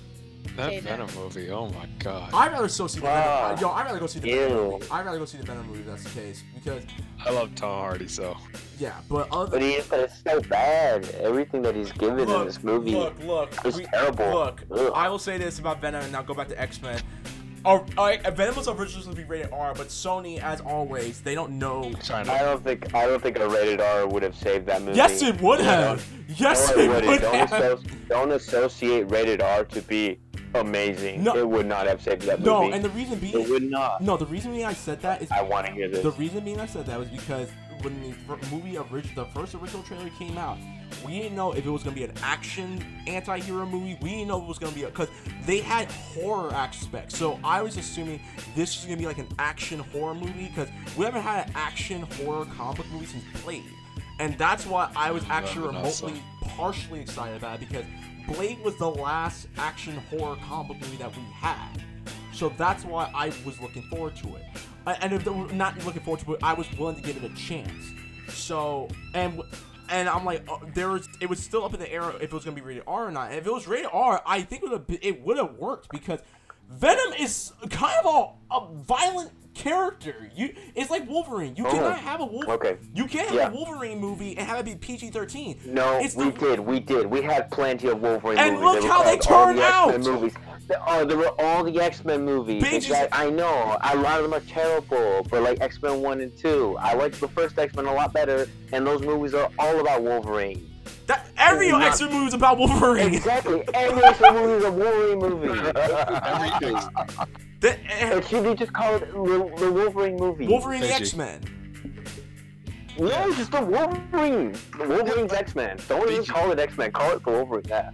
That Okay, now. Venom movie, oh my god. I'd rather still see the Ah. Venom. Yo, I'd rather go see the Venom movie. I'd rather go see the Venom movie if that's the case. Because, I love Tom Hardy, so. yeah, but other But, he, but it's so bad. Everything that he's given in this movie look, look, is we- terrible. Look, Ugh. I will say this about Venom, and now go back to X Men. Oh, alright, Venom was originally supposed to be rated R, but Sony, as always, they don't know. China. I don't think I don't think a rated R would have saved that movie. Yes, it would have. Yes, no, it wouldn't. would Don't, have. don't associate rated R to be amazing. No. It would not have saved that movie. No, and the reason being, it would not. no, the reason being I said that is I want to hear this. the reason being I said that was because when the movie orig- the first original trailer came out, we didn't know if it was gonna be an action anti-hero movie. We didn't know if it was gonna be a because they had horror aspects. So I was assuming this was gonna be like an action horror movie because we haven't had an action horror comic movie since Blade, and that's why I was actually Fair enough, so. remotely partially excited about it because Blade was the last action horror comic movie that we had. So that's why I was looking forward to it. And if not looking forward to it, I was willing to give it a chance. So and and I'm like, uh, there was it was still up in the air if it was gonna be rated R or not. If it was rated R, I think it would have it would have worked because Venom is kind of a, a violent character. You it's like Wolverine. You Oh, cannot have a Wolverine. okay. You can't have Yeah. a Wolverine movie and have it be PG-13. No, It's we the- did, we did. We had plenty of Wolverine And movies. look how they turned out! Movies. They- Oh, there were all the X-Men movies. Pages- Exact- I know. A lot of them are terrible, but like X-Men One and Two, I liked the first X-Men a lot better, and those movies are all about Wolverine. That every X-Men movie is about Wolverine. Exactly. Every X-Men movie is a Wolverine movie. Everything. The- eh, It should be just called the, the Wolverine movie. Wolverine the Thank you. X-Men. No, just the Wolverine. The Wolverine's X-Men. Don't even you. call it X-Men. Call it the Wolverine. Yeah.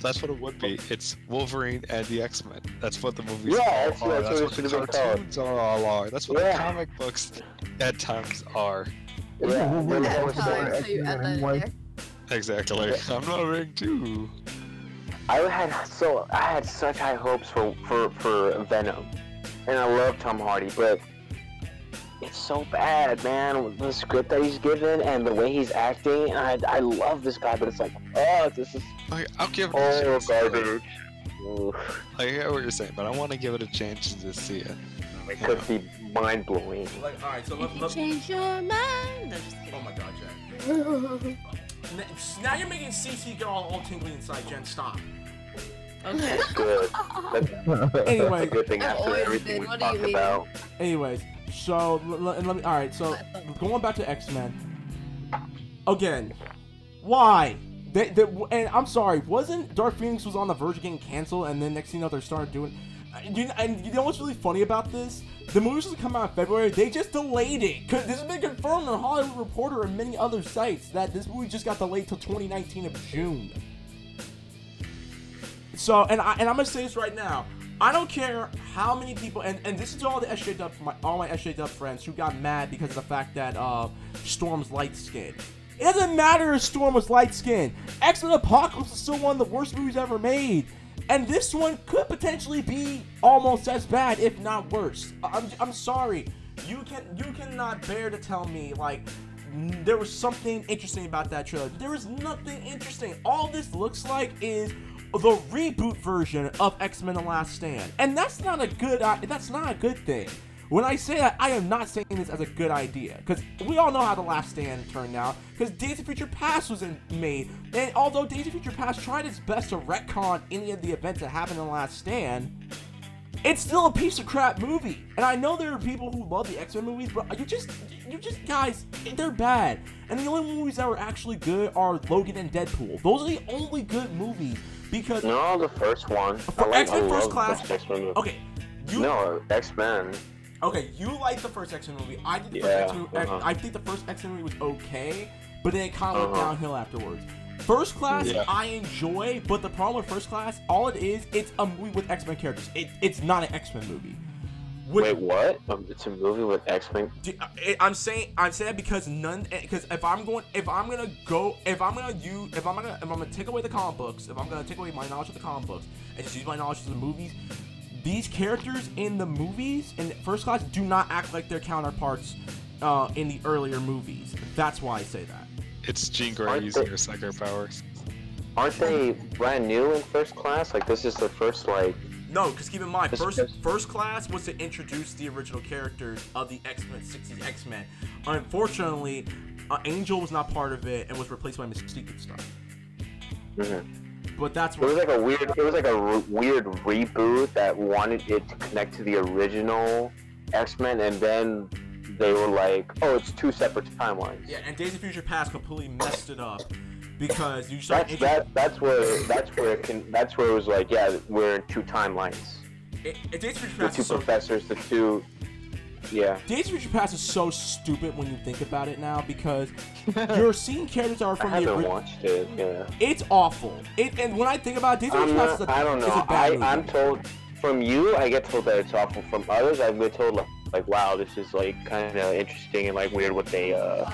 That's what it would be. It's Wolverine and the X Men. That's what the movies Yeah, that's- all are. that's That's, what what it the should have been called. cartoons are all are. That's what Yeah. the comic books at times are. Yeah. Wolverine They're always born saying- Time, so you add that in there. Exactly. I'm not ring too. I had so I had such high hopes for for for Venom, and I love Tom Hardy, but it's so bad, man. The script that he's given and the way he's acting, I I love this guy, but it's like, oh, this is Like, I'll give it a oh chance. Garbage. Oof. I hear what you're saying, but I want to give it a chance to see it. It could be mind blowing. Like, all right, so let, let, change your mind. No. Oh my God, Jen. Now you're making CC get all, all tingly inside, Jen. Stop. Okay. Good. That's, that's a good thing I've after everything we What do you talked about. anyways, so let me. All right, so going back to X Men. Again, why? They, they, and I'm sorry, wasn't Dark Phoenix was on the verge of getting canceled, and then next thing you know, they started doing. uh, You, and you know what's really funny about this? The movie was to come out in February. They just delayed it. 'Cause This has been confirmed on Hollywood Reporter and many other sites that this movie just got delayed till 2019 of June. So, and I and I'm gonna say this right now. I don't care how many people, and, and this is all the SJW, my, all my SJW friends who got mad because of the fact that uh, Storm's light skinned. It doesn't matter if Storm was light skinned. X Men Apocalypse is still one of the worst movies ever made. And this one could potentially be almost as bad, if not worse. I'm, I'm sorry. You can you cannot bear to tell me like there was something interesting about that trailer. There is nothing interesting. All this looks like is the reboot version of X-Men: The Last Stand, and that's not a good. Uh, that's not a good thing. When I say that, I am not saying this as a good idea, because we all know how The Last Stand turned out. Because Days of Future Past was in, made, and although Days of Future Past tried its best to retcon any of the events that happened in The Last Stand, it's still a piece of crap movie. And I know there are people who love the X-Men movies, but you just, you just guys, they're bad. And the only movies that were actually good are Logan and Deadpool. Those are the only good movies because No, the first one. For I like, X-Men I First Class- X-Men movie. okay, you No, X-Men. okay, you like the first X-Men movie. I did the Yeah, first X-Men. uh-huh. I think the first X-Men movie was okay, but then it kind of went Uh-huh. downhill afterwards. First Class, Yeah. I enjoy, but the problem with First Class, all it is, it's a movie with X-Men characters. It, it's not an X-Men movie. Would- Wait, what? Um, it's a movie with X Men. I- I'm saying I'm saying that because none because if I'm going if I'm gonna go if I'm gonna use if I'm gonna if I'm gonna take away the comic books if I'm gonna take away my knowledge of the comic books and just use my knowledge of the movies, these characters in the movies in First Class do not act like their counterparts uh, in the earlier movies. That's why I say that. It's Jean Grey Aren't using they- her psycho powers. Aren't they brand new in First Class? Like this is the first like. No, because keep in mind, first first class was to introduce the original characters of the X Men '60s X Men. Unfortunately, uh, Angel was not part of it and was replaced by Mystique and stuff. mhm. But that's It was like a weird. It was like a re- weird reboot that wanted it to connect to the original X Men, and then they were like, "Oh, it's two separate timelines." yeah. And Days of Future Past completely messed it up because you start That's that. That's where. That's where it can. That's where it was like, yeah, we're in two timelines. it, it- Days of Future The two so professors, the two. Yeah. Days of Future Past is so stupid when you think about it now because you're seeing characters that are I from the haven't ori- watched it. Yeah. It's awful. It, and when I think about it, Days of Future Past not, is a, I don't know. a bad I, movie. I'm told from you, I get told that it's awful. From others, I get told like, like wow, this is like kind of interesting and like weird what they. uh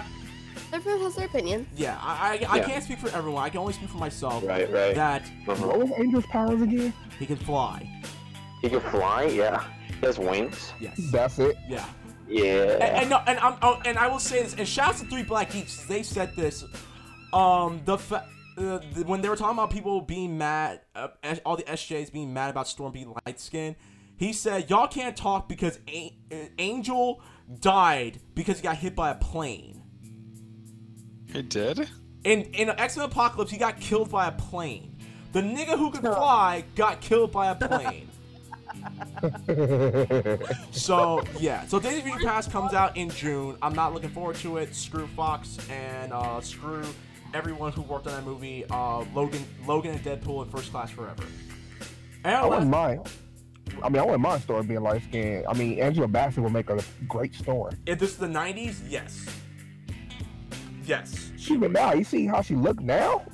Everyone has their opinion. Yeah, I, I, I Yeah. can't speak for everyone. I can only speak for myself. Right, right. That uh-huh. What was Angel's powers again? he can fly. He can fly. Yeah. He has wings. Yes. That's it. Yeah. Yeah. And, and no, and I'm oh, and I will say this. And shouts to Three Black Geeks. They said this. Um, the fa- uh, the, when they were talking about people being mad, uh, all the SJs being mad about Storm being light skinned he said y'all can't talk because A- uh, Angel died because he got hit by a plane. He did? In in X Men Apocalypse, he got killed by a plane. The nigga who could fly got killed by a plane. So yeah, so Days of Future Past comes out in June. I'm not looking forward to it. Screw Fox and uh, screw everyone who worked on that movie. Uh, Logan, Logan and Deadpool in First Class Forever. And I wouldn't last- mind. I mean, I wouldn't mind Storm being light skinned. I mean, Angela Bassett would make a great Storm. if this is the '90s, yes, yes, She Even now, you see how she look now?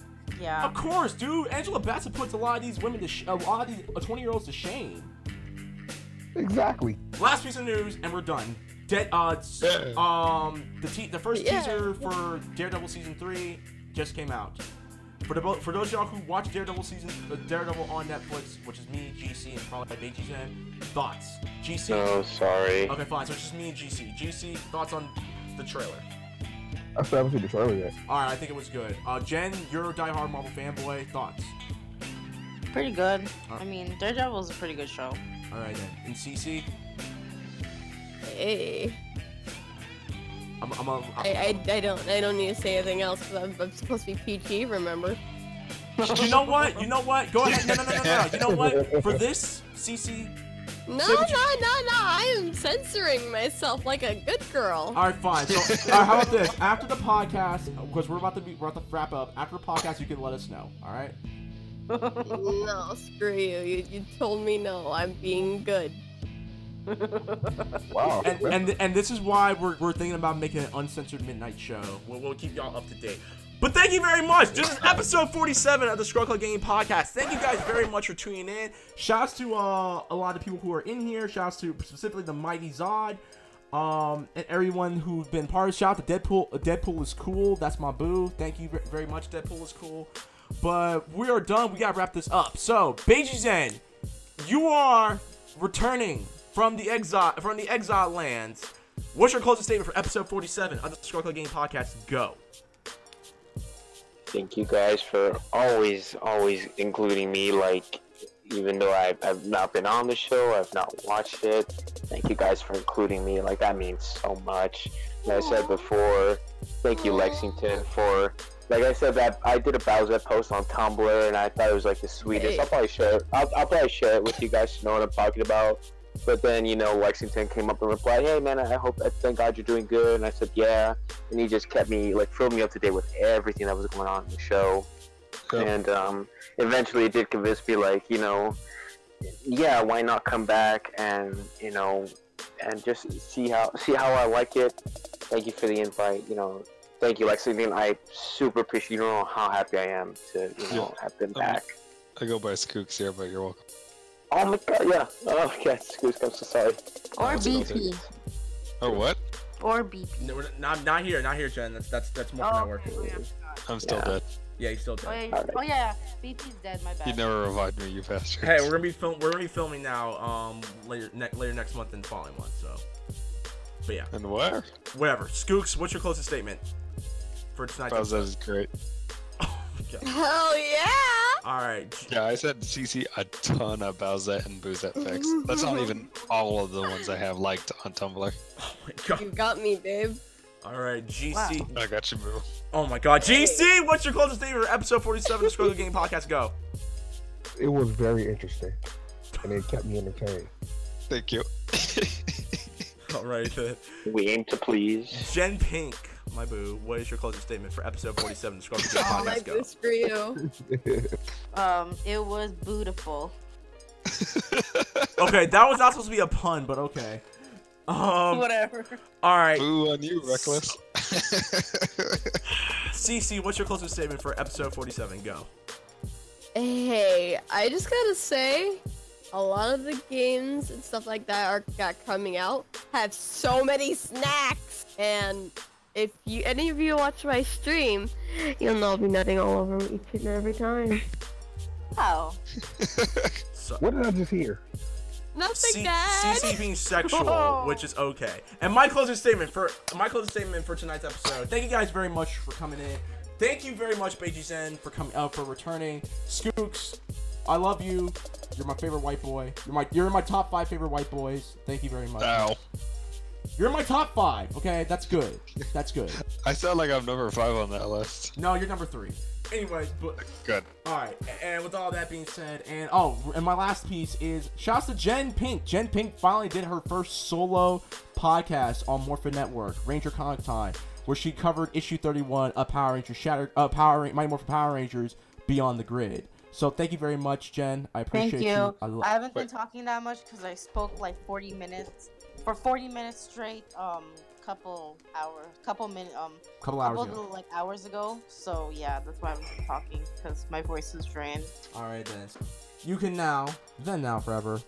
Yeah. of course, dude. Angela Bassett puts a lot of these women to sh- a lot of these 20 year olds to shame. Exactly. Last piece of news, and we're done. Dead. Uh, Yeah. um, the te- the first Yeah. teaser for Daredevil season three just came out. For the bo- for those of y'all who watch Daredevil season uh, Daredevil on Netflix, which is me, GC, and probably Beijing Zen, thoughts. GC. Oh, sorry. Okay, fine. So it's just me and GC. GC, thoughts on the trailer. I still haven't seen the. All right, I think it was good. Uh, Jen, you're a diehard Marvel fanboy. Thoughts? Pretty good. Uh, I mean, Daredevil's a pretty good show. All right then. And CC, Hey, I'm, I'm, a, I, I, I don't I don't need to say anything else because I'm, I'm supposed to be PG. Remember? You know what? You know what? Go ahead. No, no, no, no, no. You know what? For this, CC. No, Say no, no, no! I am censoring myself like a good girl. All right, fine. So, all right, how about this? After the podcast, because we're about to be, we're about to wrap up. After the podcast, you can let us know. All right. no, screw you. you. You told me no. I'm being good. Wow. And and and this is why we're, we're thinking about making an uncensored midnight show. We'll, we'll keep y'all up to date. But thank you very much. This is episode 47 of the Scroll Game Podcast. Thank you guys very much for tuning in. Shouts to uh, a lot of people who are in here. Shouts to specifically the Mighty Zod. Um, and everyone who's been part of shout out to Deadpool. Deadpool is cool. That's my boo. Thank you very much. Deadpool is cool. But we are done. We gotta wrap this up. So, Beiji Zen, you are returning from the exile from the exile lands. What's your closing statement for episode 47 of the Scrub Club Game Podcast? Go. Thank you guys for always, always including me. Like, even though I, I've not been on the show, I've not watched it. Thank you guys for including me. Like, that means so much. Like I said before, thank you, Lexington, for. Like I said, that I did a Bowser post on Tumblr, and I thought it was like the sweetest. Hey. I'll probably share. It. I'll, I'll probably share it with you guys to know what I'm talking about. But then, you know, Lexington came up and replied, "Hey, man, I hope, I thank God you're doing good." And I said, "Yeah." And he just kept me like filled me up to date with everything that was going on in the show. Yeah. And um, eventually, it did convince me, like, you know, yeah, why not come back and you know, and just see how see how I like it. Thank you for the invite. You know, thank you, Lexington. I super appreciate. You don't know how happy I am to you know have been Um, back. I go by Skooks here, but you're welcome. Oh my god, yeah. Oh yeah, excuse me, I'm so sorry. Or That's BP. Or what? Or BP. No, we're not, not here, not here, Jen. That's that's that's more Oh, network. okay, oh, yeah. I'm still Yeah. dead. Yeah, he's still Oh dead. yeah, Alright. oh yeah, BP's dead. My bad. You never revived me, you bastard. Hey, we're gonna be film. We're gonna be filming now. Um, later, ne- later next month and following month. So, but yeah, And where? whatever. Skooks, what's your closest statement for tonight? Bowser episode? is great. Okay. Hell yeah! All right. Yeah, I said CC a ton of Bowsette and Boosette pics. That's not even all of the ones I have liked on Tumblr. Oh my god. You got me, babe. All right, GC. Wow. I got you, boo. Oh my god, GC. What's your closest statement for episode 47 of Scroll the Game Podcast? Go. It was very interesting, and it kept me entertained. Thank you. All right, then. We aim to please. Jen Pink, my boo. What is your closest statement for episode 47 of Scroll the Game All my Podcast? Go. boost for you. Um, it was beautiful. Okay, that was not supposed to be a pun, but okay. Um. Whatever. All right, Boo on you, Reckless. CC. What's your closest statement for episode 47? Go. Hey, I just gotta say, a lot of the games and stuff like that are got coming out have so many snacks, and if you any of you watch my stream, you'll know I'll be nutting all over each and every time. Oh. What did I just hear? Nothing, C- Dad. CC being sexual, Whoa. which is okay. And my closing statement for my closing statement for tonight's episode. Thank you guys very much for coming in. Thank you very much, Beiji Zen, for coming out for returning. Skooks, I love you. You're my favorite white boy. You're my you're in my top five favorite white boys. Thank you very much. Ow. You're in my top five. Okay, that's good. That's good. I sound like I'm number five on that list. No, you're number three. Anyways, but Good. All right, and with all that being said, and oh, and my last piece is shouts to Jen Pink. Jen Pink finally did her first solo podcast on Morphin Network, Ranger Comic Time, where she covered issue 31 of Power Rangers Shattered, uh, Power Mighty Morphin Power Rangers Beyond the Grid. So thank you very much, Jen. I appreciate Thank you. I lo- I haven't been talking that much because I spoke like 40 minutes for 40 minutes straight. Um, couple hours, couple minute, um, couple hours couple ago. like hours ago. So yeah, that's why I haven't talking because my voice is drained. All right, then. You can now, then now forever,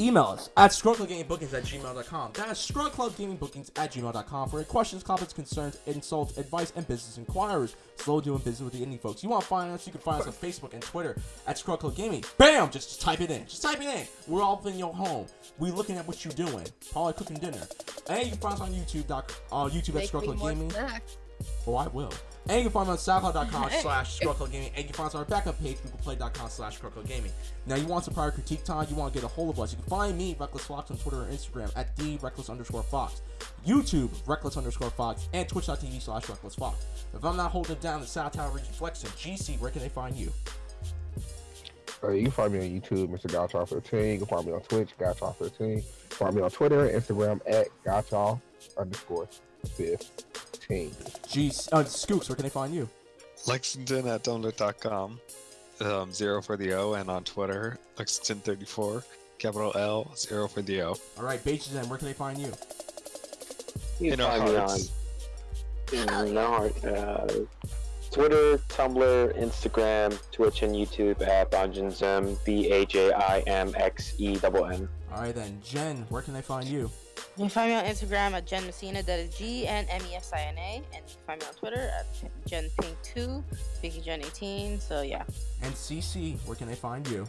email us at scrubclubgamingbookings at gmail.com. That is scrubclubgamingbookings at gmail.com for your questions, comments, concerns, insults, advice, and business inquiries. Slow doing business with the indie folks. You want to find us? You can find us on Facebook and Twitter at Scrub Club Gaming. Bam! Just, just type it in. Just type it in. We're all in your home. We looking at what you're doing. Probably cooking dinner. And you can find us on YouTube. Doc, uh, YouTube at Scrub Club Gaming. snacks. Oh, I will. And you can find me on SoundCloud.com slash Scrubclub Gaming. And you can find us on our backup page, GooglePlay.com slash Scrubclub Gaming. Now, you want some prior critique time, you want to get a hold of us, you can find me, Reckless Fox, on Twitter or Instagram at the Reckless underscore Fox. YouTube, Reckless underscore Fox, and Twitch.tv slash Reckless Fox. If I'm not holding it down the South Tower Region Flexing, GC, where can they find you? Uh, you can find me on YouTube, Mr. Gotcha13. You can find me on Twitch, Gotcha13. Find me on Twitter and Instagram at Gotcha underscore 15. Jeez. uh, Skooks, where can they find you? Lexington at tumblr.com. Um, zero for the O, and on Twitter, Lexington34, capital L, zero for the O. All right, Bajan, where can they find you? You In can our find me on hearts. in the heart, uh, Twitter, Tumblr, Instagram, Twitch, and YouTube at Banjinzem, B A J I M X E N. All right, then. Jen, where can they find you? You can find me on Instagram at Jen Messina, that is G N M E S I N A, and you can find me on Twitter at JenPink2, Vicky Jen 18. So yeah. And CC, where can they find you?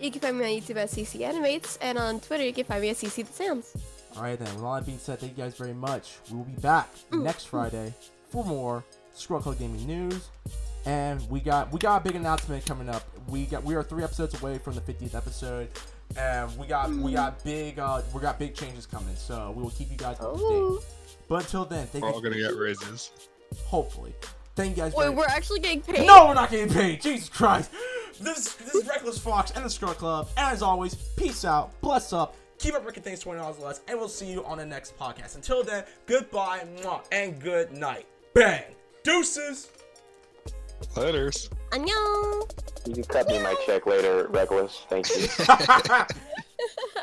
You can find me on YouTube at CC Animates, and on Twitter you can find me at CC The Sounds. All right, then. With all that being said, thank you guys very much. We will be back mm. next Friday for more Scrub Club Gaming news, and we got we got a big announcement coming up. We got we are three episodes away from the 50th episode, and we got we got big uh we got big changes coming. So we will keep you guys up to date. But until then, thank We're you. all gonna get raises. Hopefully, thank you guys. Wait, very- we're actually getting paid? No, we're not getting paid. Jesus Christ. This, this is Reckless Fox and the Scrub Club. And as always, peace out, bless up, keep up Ricky Things $20 less, and we'll see you on the next podcast. Until then, goodbye, mwah, and good night. Bang. Deuces. Letters. Annyeong! You can cut me my check later, Reckless. Thank you.